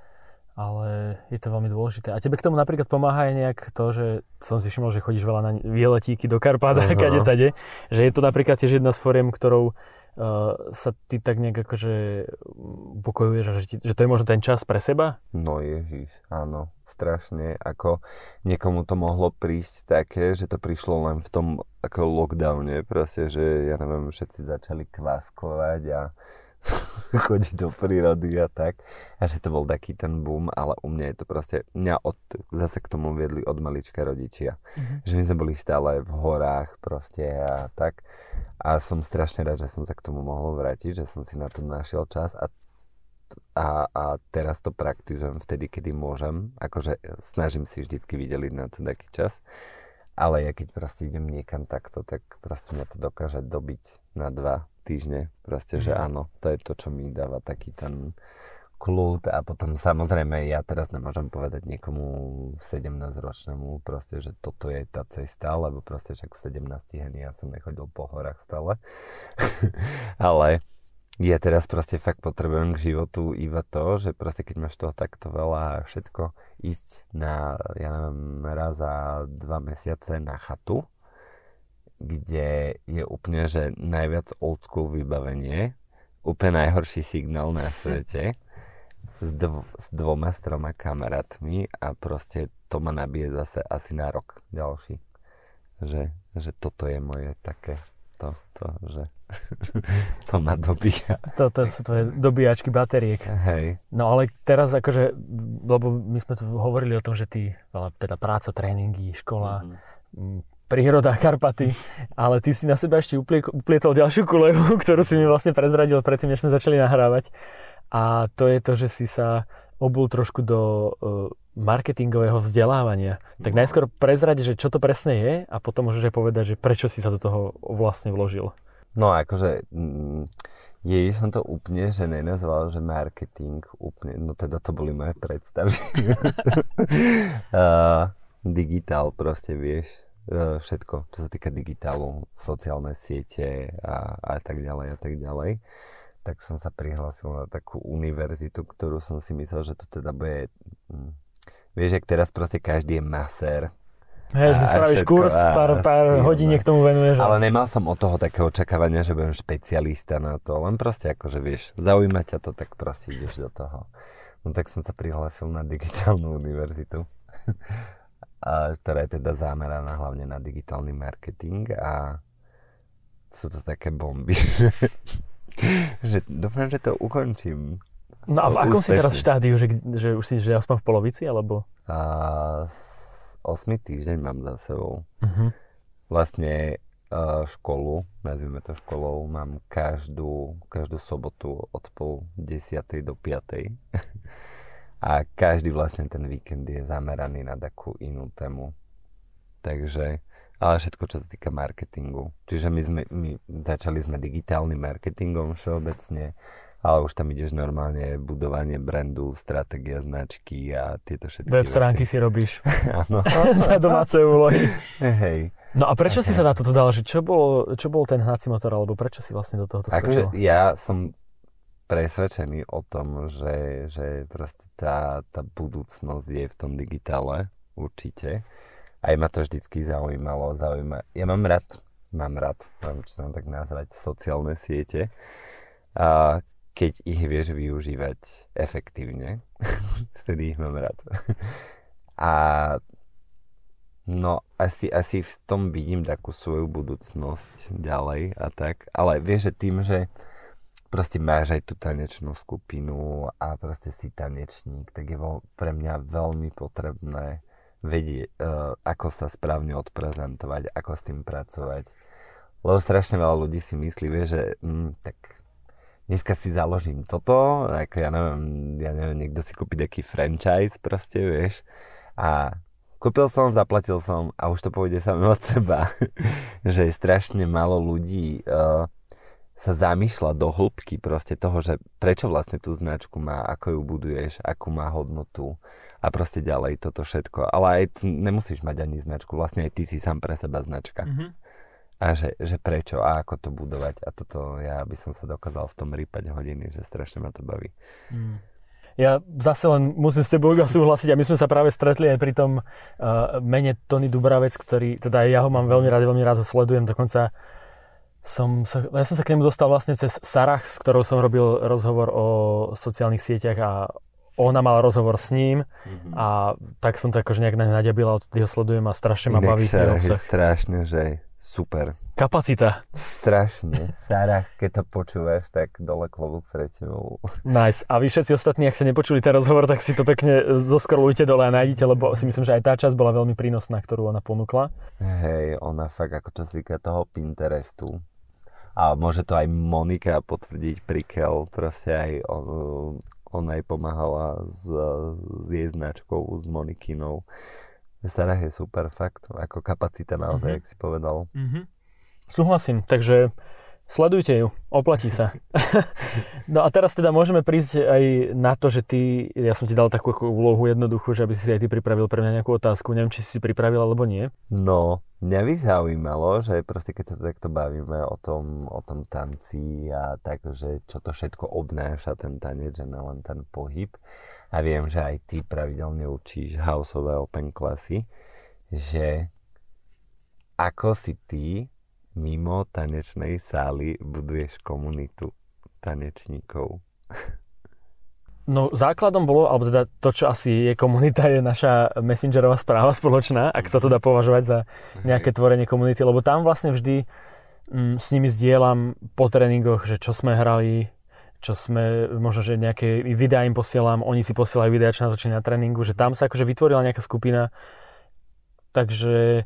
ale je to veľmi dôležité. A tebe k tomu napríklad pomáha aj nejak to, že som si všimol, že chodíš veľa na výletíky do Karpáda, uh-huh. kade tade, že je to napríklad tiež jedna z foriem, ktorou uh, sa ty tak nejak akože upokojuješ že, ti, že to je možno ten čas pre seba? No ježiš, áno, strašne, ako niekomu to mohlo prísť také, že to prišlo len v tom ako lockdowne, proste, že ja neviem, všetci začali kváskovať a chodiť do prírody a tak. A že to bol taký ten boom, ale u mňa je to proste, mňa od, zase k tomu viedli od malička rodičia. Mm-hmm. Že my sme boli stále v horách proste a tak. A som strašne rád, že som sa k tomu mohol vrátiť, že som si na to našiel čas a a, a teraz to praktizujem vtedy, kedy môžem. Akože snažím si vždycky vydeliť na to taký čas. Ale ja keď proste idem niekam takto, tak proste mňa to dokáže dobiť na dva týždne. Proste, že Mhm. áno, to je to, čo mi dáva taký ten kľud a potom samozrejme ja teraz nemôžem povedať niekomu 17-ročnému proste, že toto je tá cesta, lebo proste však v 17 hen ja som nechodil po horách stále. Ale ja teraz proste fakt potrebujem k životu iba to, že proste keď máš toho takto veľa a všetko ísť na, ja neviem, raz za dva mesiace na chatu, kde je úplne, že najviac old school vybavenie, úplne najhorší signál na svete, s, dv- s dvoma, s troma kamarátmi a proste to ma nabije zase asi na rok ďalší. Že, že toto je moje také, to, to, že to ma dobíja. Toto sú tvoje dobíjačky batériek. Hej. No ale teraz akože, lebo my sme tu hovorili o tom, že ty, teda práca, tréningy, škola, mm. Príroda, Karpaty, ale ty si na seba ešte uplietol ďalšiu kulehu, ktorú si mi vlastne prezradil predtým, než sme začali nahrávať. A to je to, že si sa obul trošku do uh, marketingového vzdelávania. Tak No. najskôr prezrať, že čo to presne je a potom môžeš aj povedať, že prečo si sa do toho vlastne vložil. No akože, mm, jej som to úplne, že nenazval, že marketing úplne, no teda to boli moje predstavy. uh, digitál proste, vieš, všetko, čo sa týka digitálu, sociálne siete a, a tak ďalej a tak ďalej. Tak som sa prihlásil na takú univerzitu, ktorú som si myslel, že to teda bude... Mm, vieš, ak teraz proste každý je masér, Hej, že spravíš všetko, kurz, a pár, pár hodiniek tomu venuješ. Ale nemal som od toho také očakávania, že budem špecialista na to, len proste ako, že vieš, zaujíma ťa to, tak proste ideš do toho. No tak som sa prihlásil na digitálnu univerzitu, a, ktorá je teda zameraná hlavne na digitálny marketing a sú to také bomby, že dúfam, že to ukončím. No a v akom si teraz úspešne. štádiu, že, že už si že aspoň v polovici, alebo? A, s- 8 týždeň mám za sebou. Uh-huh. vlastne uh, školu, nazvime to školou, mám každú, každú sobotu od pol desiatej do piatej. A každý vlastne ten víkend je zameraný na takú inú tému. Takže, ale všetko, čo sa týka marketingu. Čiže my, sme, my začali sme digitálnym marketingom všeobecne, ale už tam ideš normálne budovanie brandu, stratégia značky a tieto všetky Web stránky si robíš. Áno. Za domáce úlohy. Hej. No a prečo okay. si sa na toto dal? Že čo, bol, čo bol ten hnací motor, alebo prečo si vlastne do tohoto skočil? Akože ja som presvedčený o tom, že, že proste tá, tá budúcnosť je v tom digitále, určite. Aj ma to vždycky zaujímalo, zaujíma. Ja mám rád, mám rád, mám čo tam tak nazvať, sociálne siete. A keď ich vieš využívať efektívne, vtedy ich mám rád. A no, asi, asi v tom vidím takú svoju budúcnosť ďalej a tak. Ale vieš, že tým, že proste máš aj tú tanečnú skupinu a proste si tanečník, tak je pre mňa veľmi potrebné vedieť, uh, ako sa správne odprezentovať, ako s tým pracovať. Lebo strašne veľa ľudí si myslí, vie, že mm, tak dneska si založím toto, ako ja neviem, ja neviem, niekto si kúpi taký franchise proste, vieš, a kúpil som, zaplatil som a už to pôjde sami od seba, že je strašne málo ľudí, uh, sa zamýšľa do hĺbky proste toho, že prečo vlastne tú značku má, ako ju buduješ, akú má hodnotu a proste ďalej toto všetko. Ale aj t- nemusíš mať ani značku, vlastne aj ty si sám pre seba značka. Mm-hmm. A že, že prečo a ako to budovať. A toto ja by som sa dokázal v tom rýpať hodiny, že strašne ma to baví. Mm. Ja zase len musím s tebou iba súhlasiť a my sme sa práve stretli aj pri tom uh, mene Tony Dubravec, ktorý, teda ja ho mám veľmi rád, veľmi rád ho sledujem, dokonca som sa, ja som sa k nemu dostal vlastne cez Sarah, s ktorou som robil rozhovor o sociálnych sieťach a ona mala rozhovor s ním mm-hmm. a tak som to akože nejak na naďabil a odtedy ho sledujem a strašne ma baví. Sarah je strašne, že super. Kapacita. Strašne. Sarah, keď to počúvaš, tak dole klobúk pre tebou. Nice. A vy všetci ostatní, ak ste nepočuli ten rozhovor, tak si to pekne zoskrolujte dole a nájdete, lebo si myslím, že aj tá časť bola veľmi prínosná, ktorú ona ponúkla. Hej, ona fakt ako čo sa týka toho Pinterestu, a môže to aj Monika potvrdiť, Prikel, proste aj on, ona aj pomáhala s, s jej značkou, s Monikinou. Sarah je super, fakt, ako kapacita naozaj, mm-hmm. jak si povedal. Mm-hmm. Súhlasím, takže Sledujte ju, oplatí sa. no a teraz teda môžeme prísť aj na to, že ty, ja som ti dal takú úlohu jednoduchú, že aby si aj ty pripravil pre mňa nejakú otázku. Neviem, či si pripravil alebo nie. No, mňa by zaujímalo, že proste keď sa to takto bavíme o tom, o tom tanci a tak, že čo to všetko obnáša ten tanec, že len ten pohyb. A viem, že aj ty pravidelne učíš houseové open klasy, že ako si ty mimo tanečnej sály buduješ komunitu tanečníkov? No základom bolo, alebo teda to, čo asi je komunita, je naša messengerová správa spoločná, ak sa to dá považovať za nejaké tvorenie komunity, lebo tam vlastne vždy mm, s nimi zdieľam po tréningoch, že čo sme hrali, čo sme, možno, že nejaké videá im posielam, oni si posielajú videá, čo natočili na tréningu, že tam sa akože vytvorila nejaká skupina, takže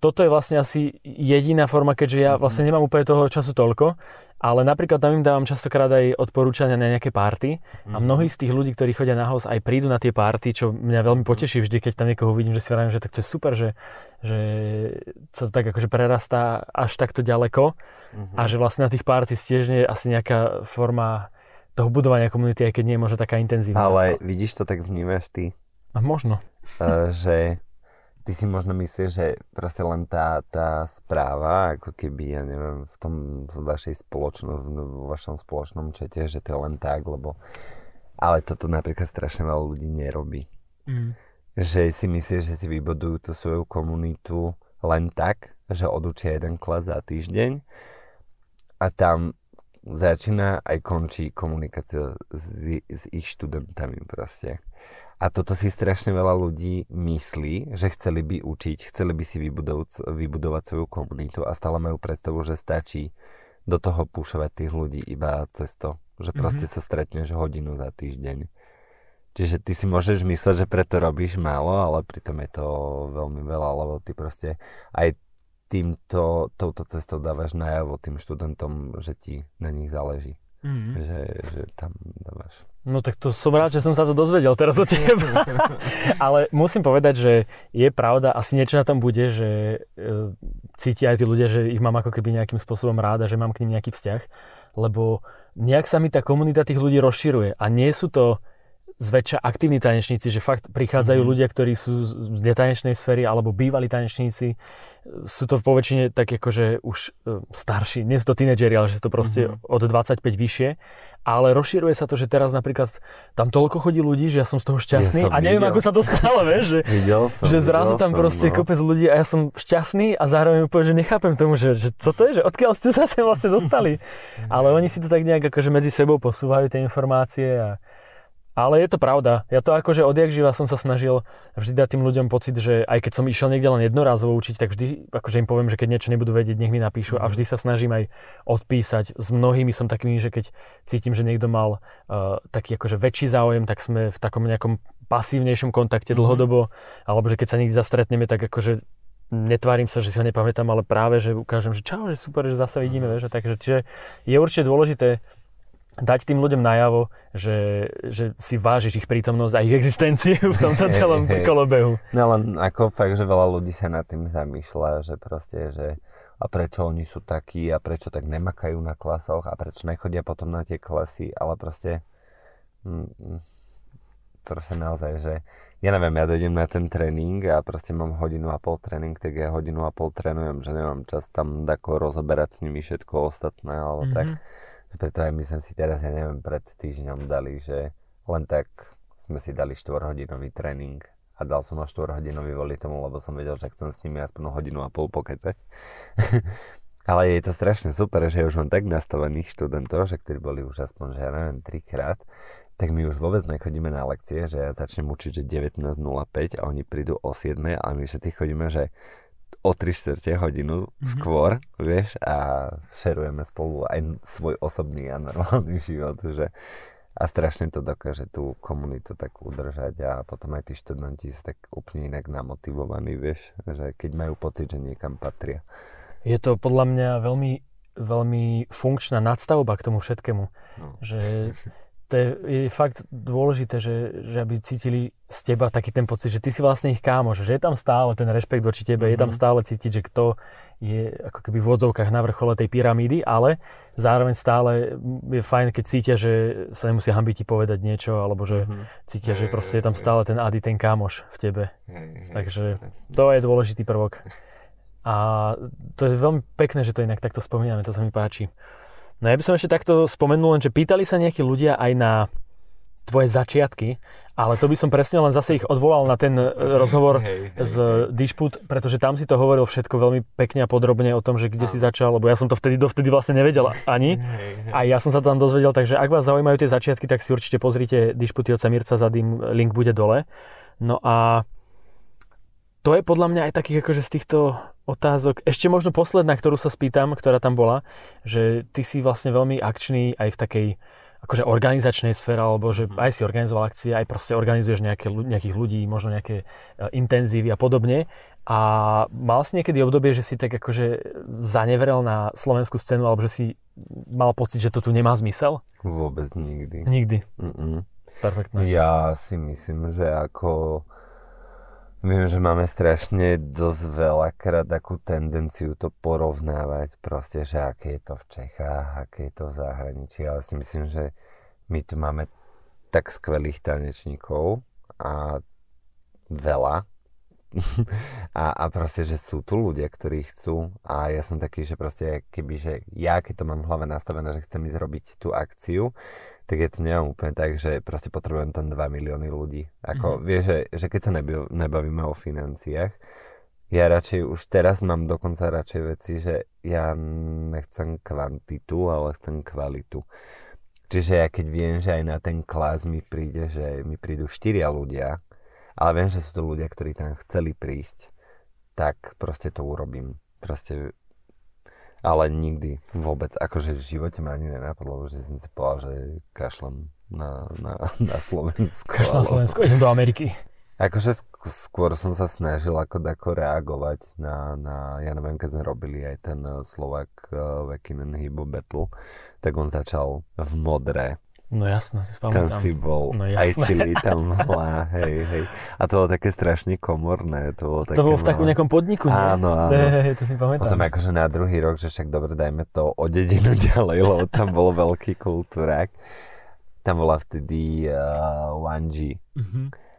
toto je vlastne asi jediná forma, keďže ja mhm. vlastne nemám úplne toho času toľko, ale napríklad tam im dávam častokrát aj odporúčania na nejaké párty a mhm. mnohí z tých ľudí, ktorí chodia na house, aj prídu na tie párty, čo mňa veľmi poteší vždy, keď tam niekoho vidím, že si vravím, že tak to je super, že, že sa to tak akože prerastá až takto ďaleko mm-hmm. a že vlastne na tých párty tiež nie je asi nejaká forma toho budovania komunity, aj keď nie je možno taká intenzívna. Ale vidíš to tak vnímaš ty? A možno. Uh, že ty si možno myslíš, že proste len tá, tá správa, ako keby, ja neviem, v tom vašej spoločno, v vašom spoločnom čete, že to je len tak, lebo ale toto napríklad strašne veľa ľudí nerobí. Mm. Že si myslíš, že si vybudujú tú svoju komunitu len tak, že odučia jeden klas za týždeň a tam začína aj končí komunikácia s, s ich študentami proste. A toto si strašne veľa ľudí myslí, že chceli by učiť, chceli by si vybudovať, vybudovať svoju komunitu a stále majú predstavu, že stačí do toho púšovať tých ľudí iba cez to, že proste mm-hmm. sa stretneš hodinu za týždeň. Čiže ty si môžeš mysleť, že preto robíš málo, ale pritom je to veľmi veľa, lebo ty proste aj týmto, touto cestou dávaš najavo tým študentom, že ti na nich záleží. mm. že, že tam dávaš. No tak to som rád, že som sa to dozvedel teraz o teba. Ale musím povedať, že je pravda, asi niečo na tom bude, že e, cítia aj tí ľudia, že ich mám ako keby nejakým spôsobom rád a že mám k nim nejaký vzťah. Lebo nejak sa mi tá komunita tých ľudí rozširuje. A nie sú to zväčša aktívni tanečníci, že fakt prichádzajú mm. ľudia, ktorí sú z netanečnej sféry alebo bývalí tanečníci. Sú to v poväčšine tak akože už e, starší, nie sú to tínedžeri, ale že sú to proste mm. od 25 vyššie ale rozširuje sa to, že teraz napríklad tam toľko chodí ľudí, že ja som z toho šťastný ja a neviem, videl. ako sa to stalo, vieš, že, som, že zrazu tam proste no. kopec ľudí a ja som šťastný a zároveň úplne, že nechápem tomu, že, že co to je, že odkiaľ ste sa sem vlastne dostali. ale oni si to tak nejak akože medzi sebou posúvajú tie informácie a, ale je to pravda. Ja to akože odjak živa som sa snažil vždy dať tým ľuďom pocit, že aj keď som išiel niekde len jednorázovo učiť, tak vždy akože im poviem, že keď niečo nebudú vedieť, nech mi napíšu a mhm. vždy sa snažím aj odpísať. S mnohými som takými, že keď cítim, že niekto mal uh, taký akože väčší záujem, tak sme v takom nejakom pasívnejšom kontakte mhm. dlhodobo, mm-hmm. alebo že keď sa niekde zastretneme, tak akože netvárim sa, že si ho nepamätám, ale práve, že ukážem, že čau, že super, že zase vidíme, vieš, takže čiže je určite dôležité dať tým ľuďom najavo, že, že si vážiš ich prítomnosť a ich existenciu v tomto celom kolobehu. No len ako fakt, že veľa ľudí sa nad tým zamýšľa, že proste, že a prečo oni sú takí a prečo tak nemakajú na klasoch a prečo nechodia potom na tie klasy, ale proste mm, mm, proste naozaj, že ja neviem, ja dojdem na ten tréning a proste mám hodinu a pol tréning, tak ja hodinu a pol trénujem, že nemám čas tam tako rozoberať s nimi všetko ostatné, alebo mm-hmm. tak preto aj my sme si teraz, ja neviem, pred týždňom dali, že len tak sme si dali 4-hodinový tréning a dal som ho 4-hodinový voli tomu, lebo som vedel, že chcem s nimi aspoň hodinu a pol pokecať. Ale je to strašne super, že už mám tak nastavených študentov, že ktorí boli už aspoň, že ja neviem, trikrát, tak my už vôbec nechodíme na lekcie, že ja začnem učiť, že 19.05 a oni prídu o 7 a my všetci chodíme, že o 3 čtvrte hodinu mm-hmm. skôr, vieš, a šerujeme spolu aj svoj osobný a normálny život, že a strašne to dokáže tú komunitu tak udržať a potom aj tí študenti sú tak úplne inak namotivovaní, vieš, že keď majú pocit, že niekam patria. Je to podľa mňa veľmi, veľmi funkčná nadstavba k tomu všetkému. No. Že to je, je fakt dôležité, že, že aby cítili z teba taký ten pocit, že ty si vlastne ich kámoš, že je tam stále ten rešpekt voči tebe, mm-hmm. je tam mhm. stále cítiť, že kto je ako keby v odzovkách na vrchole tej pyramídy, ale zároveň stále je fajn, keď cítia, že sa nemusia hambiť ti povedať niečo, alebo že mm-hmm. cítia, že proste je tam stále ten Adi, ten kámoš v tebe. Takže to je dôležitý prvok. A to je veľmi pekné, že to inak takto spomíname, to sa mi páči. No ja by som ešte takto spomenul, len že pýtali sa nejakí ľudia aj na tvoje začiatky, ale to by som presne len zase ich odvolal na ten e, rozhovor hej, hej, z Dišput, pretože tam si to hovoril všetko veľmi pekne a podrobne o tom, že kde Aha. si začal, lebo ja som to vtedy dovtedy vlastne nevedel ani. A ja som sa tam dozvedel, takže ak vás zaujímajú tie začiatky, tak si určite pozrite Dišputy od Mirca Zadým, link bude dole. No a to je podľa mňa aj takých akože z týchto otázok, ešte možno posledná, ktorú sa spýtam, ktorá tam bola, že ty si vlastne veľmi akčný aj v takej akože organizačnej sfére, alebo že mhm. aj si organizoval akcie, aj proste organizuješ nejaké, nejakých ľudí, možno nejaké uh, intenzívy a podobne. A mal si niekedy obdobie, že si tak akože zaneverel na slovenskú scénu, alebo že si mal pocit, že to tu nemá zmysel? Vôbec nikdy. Nikdy. Mm-mm. Perfektné. Ja si myslím, že ako Viem, že máme strašne dosť veľakrát takú tendenciu to porovnávať, proste, že aké je to v Čechách, aké je to v zahraničí, ale si myslím, že my tu máme tak skvelých tanečníkov a veľa. A, a proste, že sú tu ľudia, ktorí chcú a ja som taký, že proste keby, že ja keď to mám v hlave nastavené, že chcem ísť robiť tú akciu, tak je to nemám úplne tak, že proste potrebujem tam 2 milióny ľudí. Ako, mm-hmm. vieš, že, že keď sa nebavíme o financiách, ja radšej už teraz mám dokonca radšej veci, že ja nechcem kvantitu, ale chcem kvalitu. Čiže ja keď viem, že aj na ten klas mi príde, že mi prídu štyria ľudia, ale viem, že sú to ľudia, ktorí tam chceli prísť, tak proste to urobím. Proste ale nikdy vôbec, akože v živote ma ani nenapadlo, že som si povedal, že kašlem na, na, na Slovensku. Kašlem na Slovensku, idem do Ameriky. Akože skôr som sa snažil ako tako reagovať na, na, ja neviem, keď sme robili aj ten Slovak uh, Vekinen Hybo Battle, tak on začal v modre. No jasno, si spomínam. Tam si bol, no, aj čili tam hla, hej, hej. A to bolo také strašne komorné. To bolo, také to bolo v takom nejakom podniku, nie? Áno, áno. Hej, hej, to si pamätám. Potom akože na druhý rok, že však dobre, dajme to o dedinu ďalej, lebo tam bol veľký kultúrák. Tam bola vtedy uh, 1G. Mm-hmm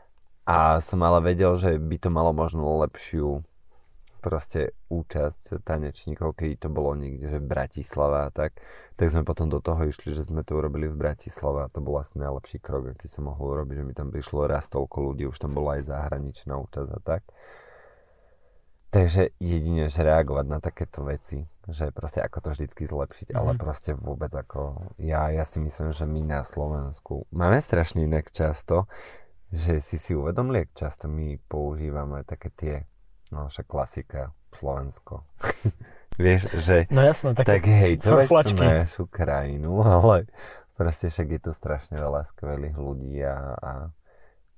a som ale vedel, že by to malo možno lepšiu proste účasť tanečníkov, keď to bolo niekde, že Bratislava a tak, tak sme potom do toho išli, že sme to urobili v Bratislave a to bol asi najlepší krok, aký som mohol urobiť, že mi tam prišlo raz toľko ľudí, už tam bola aj zahraničná účasť a tak. Takže jedine, že reagovať na takéto veci, že proste ako to vždycky zlepšiť, mm-hmm. ale proste vôbec ako ja, ja si myslím, že my na Slovensku máme strašne inak často, že si si uvedomili, ak často my používame také tie, no však klasika, Slovensko. Vieš, že no jasno, také tak hejtovať tú našu krajinu, ale proste však je tu strašne veľa skvelých ľudí a, a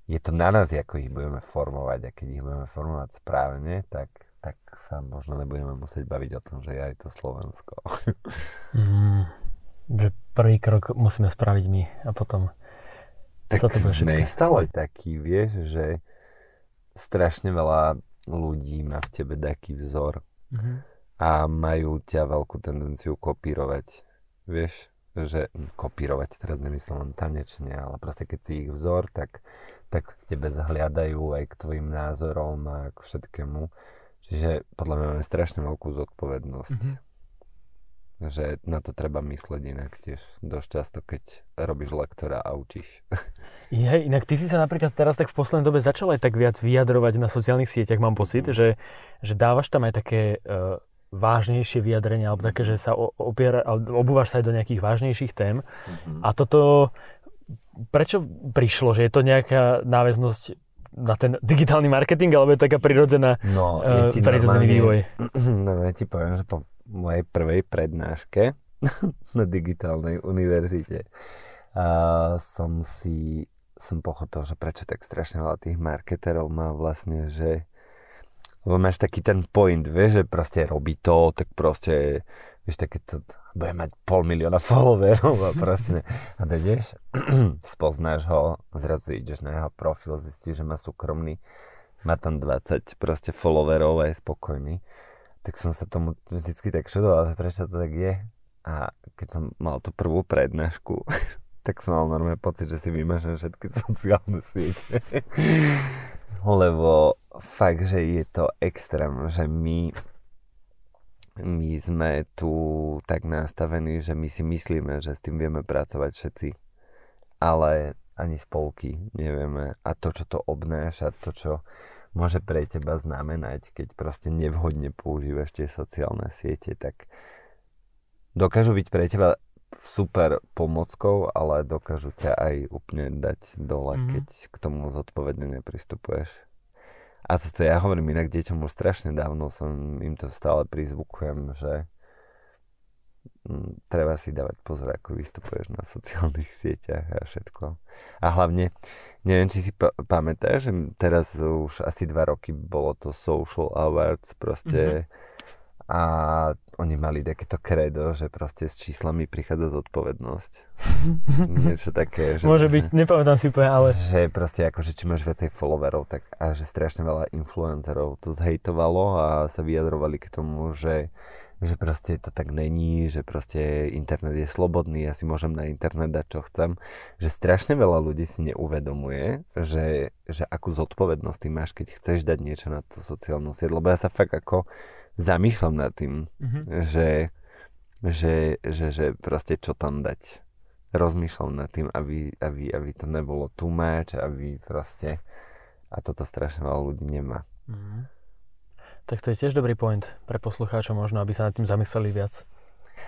je to na nás, ako ich budeme formovať a keď ich budeme formovať správne, tak, tak sa možno nebudeme musieť baviť o tom, že je aj to Slovensko. mm, že prvý krok musíme spraviť my a potom tak sme stále taký, vieš, že strašne veľa ľudí má v tebe taký vzor mm-hmm. a majú ťa veľkú tendenciu kopírovať. Vieš, že kopírovať, teraz nemyslím len tanečne, ale proste keď si ich vzor, tak, tak k tebe zhliadajú aj k tvojim názorom a k všetkému. Čiže podľa mňa máme strašne veľkú zodpovednosť. Mm-hmm že na to treba mysleť inak tiež dosť často, keď robíš lektora a učíš. Je, inak ty si sa napríklad teraz tak v poslednej dobe začal aj tak viac vyjadrovať na sociálnych sieťach, mám pocit, mm. že, že dávaš tam aj také uh, vážnejšie vyjadrenia, alebo také, že sa opiera, obúvaš sa aj do nejakých vážnejších tém. Mm-hmm. A toto, prečo prišlo, že je to nejaká náväznosť na ten digitálny marketing, alebo je to taká prirodzená, no, uh, prirodzený vývoj? No, ja ti poviem, že po mojej prvej prednáške na digitálnej univerzite. A som si som pochopil, že prečo tak strašne veľa tých marketerov má vlastne, že lebo máš taký ten point, vieš, že proste robí to, tak proste, vieš, také to, bude mať pol milióna followerov a proste, a ty ideš, spoznáš ho, zrazu ideš na jeho profil, zistíš, že má súkromný, má tam 20 proste followerov a je spokojný tak som sa tomu vždycky tak šudoval, že prečo to tak je. A keď som mal tú prvú prednášku, tak som mal normálne pocit, že si vymažem všetky sociálne siete. Lebo fakt, že je to extrém, že my my sme tu tak nastavení, že my si myslíme, že s tým vieme pracovať všetci. Ale ani spolky nevieme. A to, čo to obnáša, to, čo môže pre teba znamenať, keď proste nevhodne používaš tie sociálne siete, tak dokážu byť pre teba super pomockou, ale dokážu ťa aj úplne dať dole, mm-hmm. keď k tomu zodpovedne nepristupuješ. A toto ja hovorím inak deťom už strašne dávno, som im to stále prizvukujem, že treba si dávať pozor, ako vystupuješ na sociálnych sieťach a všetko. A hlavne Neviem, či si pa- pamätáš, že teraz už asi dva roky bolo to Social Awards proste mm-hmm. a oni mali takéto kredo, že proste s číslami prichádza zodpovednosť. Niečo také. Že Môže byť, nepamätám si úplne, ale... Že proste ako, že či máš viacej followerov, tak a že strašne veľa influencerov to zhejtovalo a sa vyjadrovali k tomu, že že proste to tak není, že proste internet je slobodný, ja si môžem na internet dať čo chcem, že strašne veľa ľudí si neuvedomuje, že, že akú zodpovednosť ty máš, keď chceš dať niečo na tú sociálnu sieť, lebo ja sa fakt ako zamýšľam nad tým, mm-hmm. že, že, že, že proste čo tam dať. Rozmýšľam nad tým, aby, aby, aby to nebolo too much, aby proste a toto strašne veľa ľudí nemá. Mm-hmm. Tak to je tiež dobrý point pre poslucháčov možno, aby sa nad tým zamysleli viac.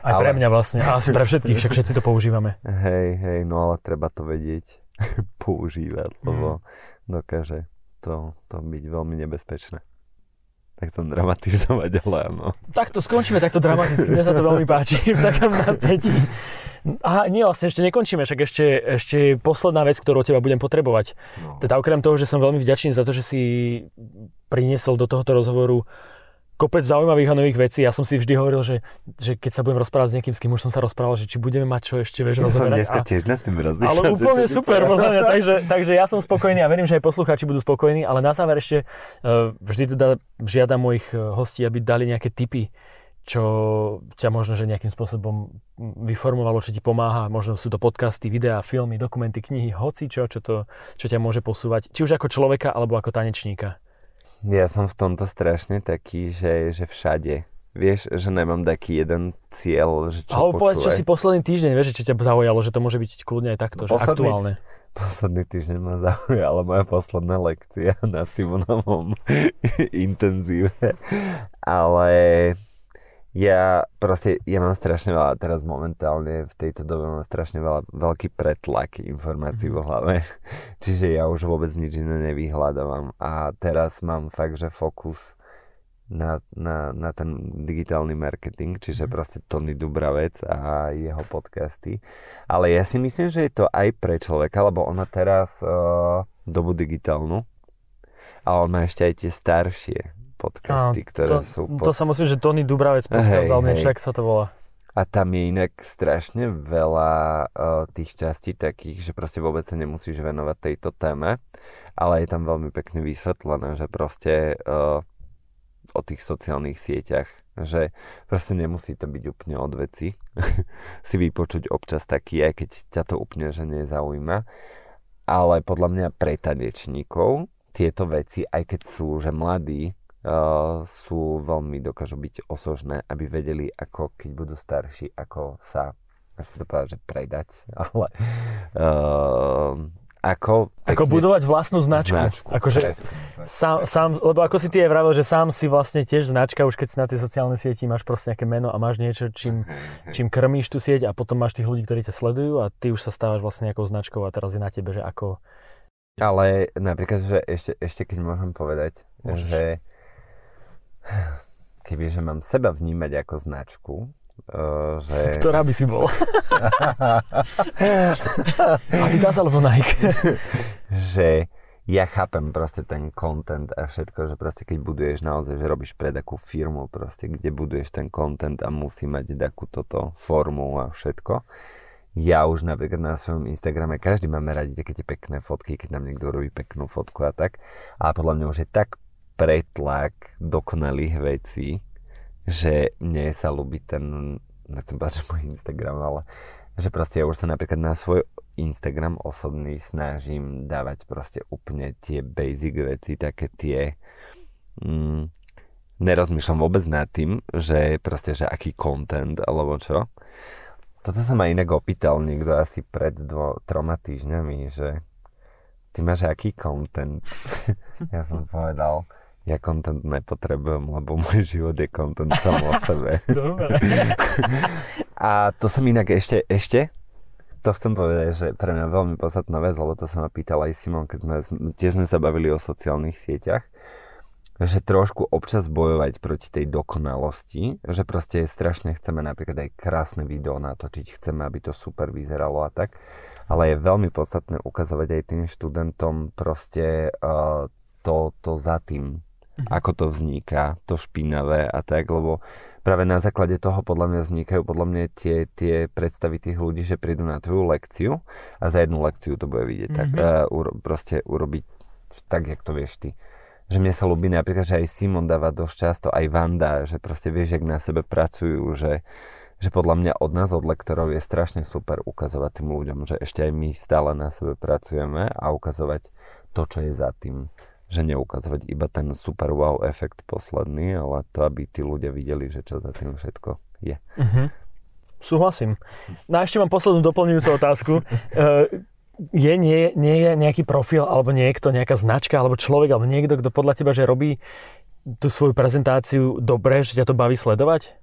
Aj ale... pre mňa vlastne, a asi pre všetkých, však všetci to používame. Hej, hej, no ale treba to vedieť používať, lebo mm. dokáže to, to byť veľmi nebezpečné. Tak to dramatizovať, ale áno. Tak to skončíme takto dramaticky, mne sa to veľmi páči v takom napätí. Aha, nie, vlastne ešte nekončíme, však ešte, ešte posledná vec, ktorú teba budem potrebovať. No. Teda okrem toho, že som veľmi vďačný za to, že si priniesol do tohoto rozhovoru kopec zaujímavých a nových vecí. Ja som si vždy hovoril, že, že keď sa budem rozprávať s niekým, s kým už som sa rozprával, že či budeme mať čo ešte vieš ja rozoberať. Ja tiež na tým rozlišal. Ale úplne super, podľa mňa, takže, takže ja som spokojný a verím, že aj poslucháči budú spokojní, ale na záver ešte uh, vždy teda žiadam mojich eh, hostí, aby dali nejaké tipy, čo ťa možno, že nejakým spôsobom vyformovalo, čo ti pomáha. Možno sú to podcasty, videá, filmy, dokumenty, knihy, hoci čo, čo, to, čo ťa môže posúvať. Či už ako človeka, alebo ako tanečníka. Ja som v tomto strašne taký, že, že všade. Vieš, že nemám taký jeden cieľ, že čo Ale povedz, čo si posledný týždeň, vieš, čo ťa zaujalo, že to môže byť kľudne aj takto, že posledný, aktuálne. Posledný týždeň ma zaujala moja posledná lekcia na Simonovom intenzíve. Ale ja proste, ja mám strašne veľa, teraz momentálne v tejto dobe mám strašne veľa, veľký pretlak informácií mm-hmm. vo hlave, čiže ja už vôbec nič iné nevyhľadávam a teraz mám fakt, že fokus na, na, na ten digitálny marketing, čiže mm-hmm. proste Tony Dubravec a jeho podcasty. Ale ja si myslím, že je to aj pre človeka, lebo on má teraz uh, dobu digitálnu a on má ešte aj tie staršie podcasty, a, ktoré to, sú... Pod... To sa musím, že Tony Dubravec podcast hej, hej. sa to volá. A tam je inak strašne veľa uh, tých častí takých, že proste vôbec sa nemusíš venovať tejto téme, ale je tam veľmi pekne vysvetlené, že proste uh, o tých sociálnych sieťach, že proste nemusí to byť úplne od veci si vypočuť občas taký, aj keď ťa to úplne že nezaujíma. Ale podľa mňa pre tanečníkov tieto veci, aj keď sú že mladí, sú veľmi, dokážu byť osožné, aby vedeli, ako keď budú starší, ako sa, asi to povedať, že predať, ale uh, ako... Ako budovať vlastnú značku. značku akože sám, sám, lebo ako si ty je vravil, že sám si vlastne tiež značka, už keď si na tej sociálnej sieti máš proste nejaké meno a máš niečo, čím, čím krmíš tú sieť a potom máš tých ľudí, ktorí ťa sledujú a ty už sa stávaš vlastne nejakou značkou a teraz je na tebe, že ako... Ale napríklad, že ešte, ešte keď môžem povedať, Môžeš. že kebyže mám seba vnímať ako značku, Uh, že... Ktorá by si bol? Adidas alebo Nike? že ja chápem proste ten content a všetko, že proste keď buduješ naozaj, že robíš pre takú firmu proste, kde buduješ ten content a musí mať takú toto formu a všetko. Ja už napríklad na svojom Instagrame, každý máme radi také tie pekné fotky, keď nám niekto robí peknú fotku a tak. A podľa mňa už je tak pretlak dokonalých vecí, že mne sa ľúbi ten, nechcem že môj Instagram, ale že proste ja už sa napríklad na svoj Instagram osobný snažím dávať proste úplne tie basic veci, také tie mm, nerozmýšľam vôbec nad tým, že proste, že aký content alebo čo. Toto sa ma inak opýtal niekto asi pred dvo, troma týždňami, že ty máš aký content? ja som povedal, ja content nepotrebujem, lebo môj život je content sam o sebe. a to som inak ešte, ešte, to chcem povedať, že pre mňa veľmi podstatná vec, lebo to sa ma pýtal aj Simon, keď sme, tiež sme sa bavili o sociálnych sieťach, že trošku občas bojovať proti tej dokonalosti, že proste strašne chceme napríklad aj krásne video natočiť, chceme, aby to super vyzeralo a tak, ale je veľmi podstatné ukazovať aj tým študentom proste uh, to, to za tým, mm-hmm. ako to vzniká, to špinavé a tak, lebo práve na základe toho podľa mňa vznikajú podľa mňa tie, tie predstavy tých ľudí, že prídu na tvoju lekciu a za jednu lekciu to bude vidieť. Mm-hmm. Tak uh, uro, proste urobiť tak, jak to vieš ty. Že mne sa ľúbi napríklad, že aj Simon dáva dosť často, aj Vanda, že proste vieš, jak na sebe pracujú, že, že podľa mňa od nás, od lektorov je strašne super ukazovať tým ľuďom, že ešte aj my stále na sebe pracujeme a ukazovať to, čo je za tým že neukazovať iba ten super wow efekt posledný, ale to, aby tí ľudia videli, že čo za tým všetko je. Uh-huh. Súhlasím. No a ešte mám poslednú doplňujúcu otázku. Uh, je nie, nie je nejaký profil, alebo niekto, nejaká značka, alebo človek, alebo niekto, kto podľa teba, že robí tú svoju prezentáciu dobre, že ťa to baví sledovať?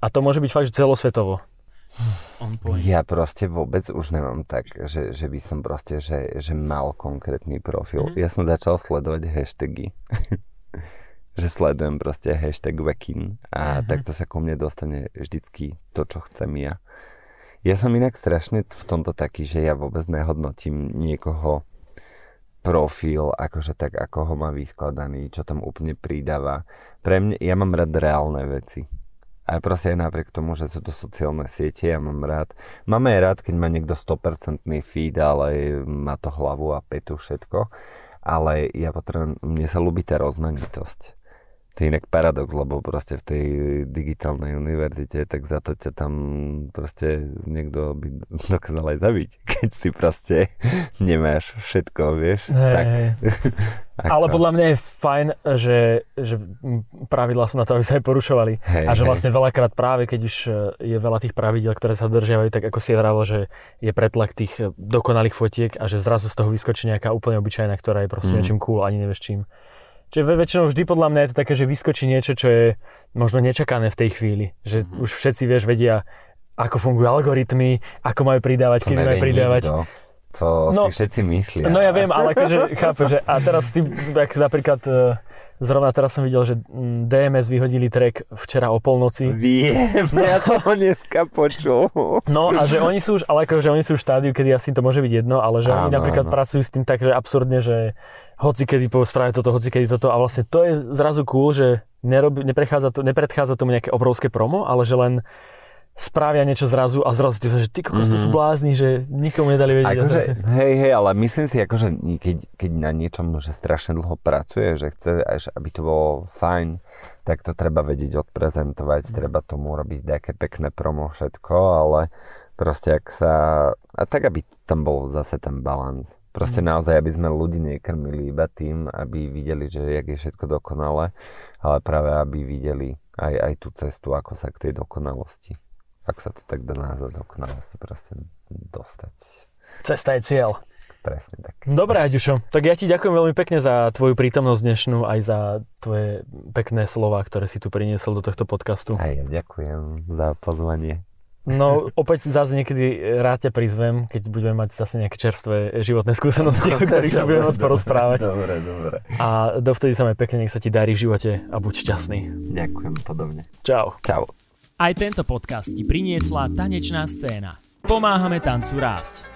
A to môže byť fakt, že celosvetovo. Ja proste vôbec už nemám tak, že, že by som proste, že, že mal konkrétny profil. Mm. Ja som začal sledovať hashtagy. že sledujem proste hashtag Wekin a mm-hmm. takto sa ku mne dostane vždycky to, čo chcem ja. Ja som inak strašne v tomto taký, že ja vôbec nehodnotím niekoho profil, akože tak, ako ho má vyskladaný, čo tam úplne pridáva. Pre mňa, ja mám rád reálne veci. A proste aj napriek tomu, že sú to sociálne siete, ja mám rád. Máme aj rád, keď má niekto 100% feed, ale má to hlavu a petu všetko. Ale ja potrebujem, mne sa ľúbi tá rozmanitosť to je inak paradox, lebo proste v tej digitálnej univerzite, tak za to ťa tam proste niekto by dokázal aj zabiť, keď si proste nemáš všetko, vieš. Hey, tak. Hey. Ale podľa mňa je fajn, že, že pravidlá sú na to, aby sa aj porušovali. Hey, a že vlastne veľakrát práve, keď už e, je veľa tých pravidel, ktoré sa dodržiavajú, tak ako si vravo, že je pretlak tých e, dokonalých fotiek a že zrazu z toho vyskočí nejaká úplne obyčajná, ktorá je proste mm. niečím cool, ani nevieš čím. Čiže väčšinou vždy podľa mňa je to také, že vyskočí niečo, čo je možno nečakané v tej chvíli. Že mm-hmm. už všetci, vieš, vedia, ako fungujú algoritmy, ako majú pridávať, kedy majú pridávať. Nikto. To no, si všetci myslia. No ja viem, ale akože chápu, že a teraz ty, ak napríklad e, zrovna teraz som videl, že mm, DMS vyhodili track včera o polnoci. Viem, no, ja som ho dneska počul. No a že oni sú už, ale akože oni sú v štádiu, kedy asi to môže byť jedno, ale že áno, oni napríklad áno. pracujú s tým tak, že absurdne, že hoci kedy spravia toto, hoci kedy toto a vlastne to je zrazu cool, že nerobi, neprechádza to, nepredchádza tomu nejaké obrovské promo, ale že len spravia niečo zrazu a zrazu že ty kokos, mm-hmm. to sú mhm. blázni, že nikomu nedali vedieť. Akože, hej, hej, ale myslím si, akože keď, keď na niečom že strašne dlho pracuje, že chce, až aby to bolo fajn, tak to treba vedieť odprezentovať, mm. treba tomu robiť nejaké pekné promo, všetko, ale proste ak sa, a tak aby tam bol zase ten balans. Proste mm. naozaj, aby sme ľudí nekrmili iba tým, aby videli, že jak je všetko dokonalé, ale práve aby videli aj, aj tú cestu, ako sa k tej dokonalosti, ak sa to tak dá nazvať, dokonalosti proste dostať. Cesta je cieľ. Presne tak. Dobre, Aďušo, tak ja ti ďakujem veľmi pekne za tvoju prítomnosť dnešnú, aj za tvoje pekné slova, ktoré si tu priniesol do tohto podcastu. Aj ja ďakujem za pozvanie. No opäť zase niekedy rád ťa prizvem, keď budeme mať zase nejaké čerstvé životné skúsenosti, o ktorých sa budeme môcť porozprávať. Dobre, dobre. A dovtedy sa aj pekne, nech sa ti darí v živote a buď šťastný. Ďakujem, podobne. Čau. Čau. Aj tento podcast ti priniesla tanečná scéna. Pomáhame tancu rásť.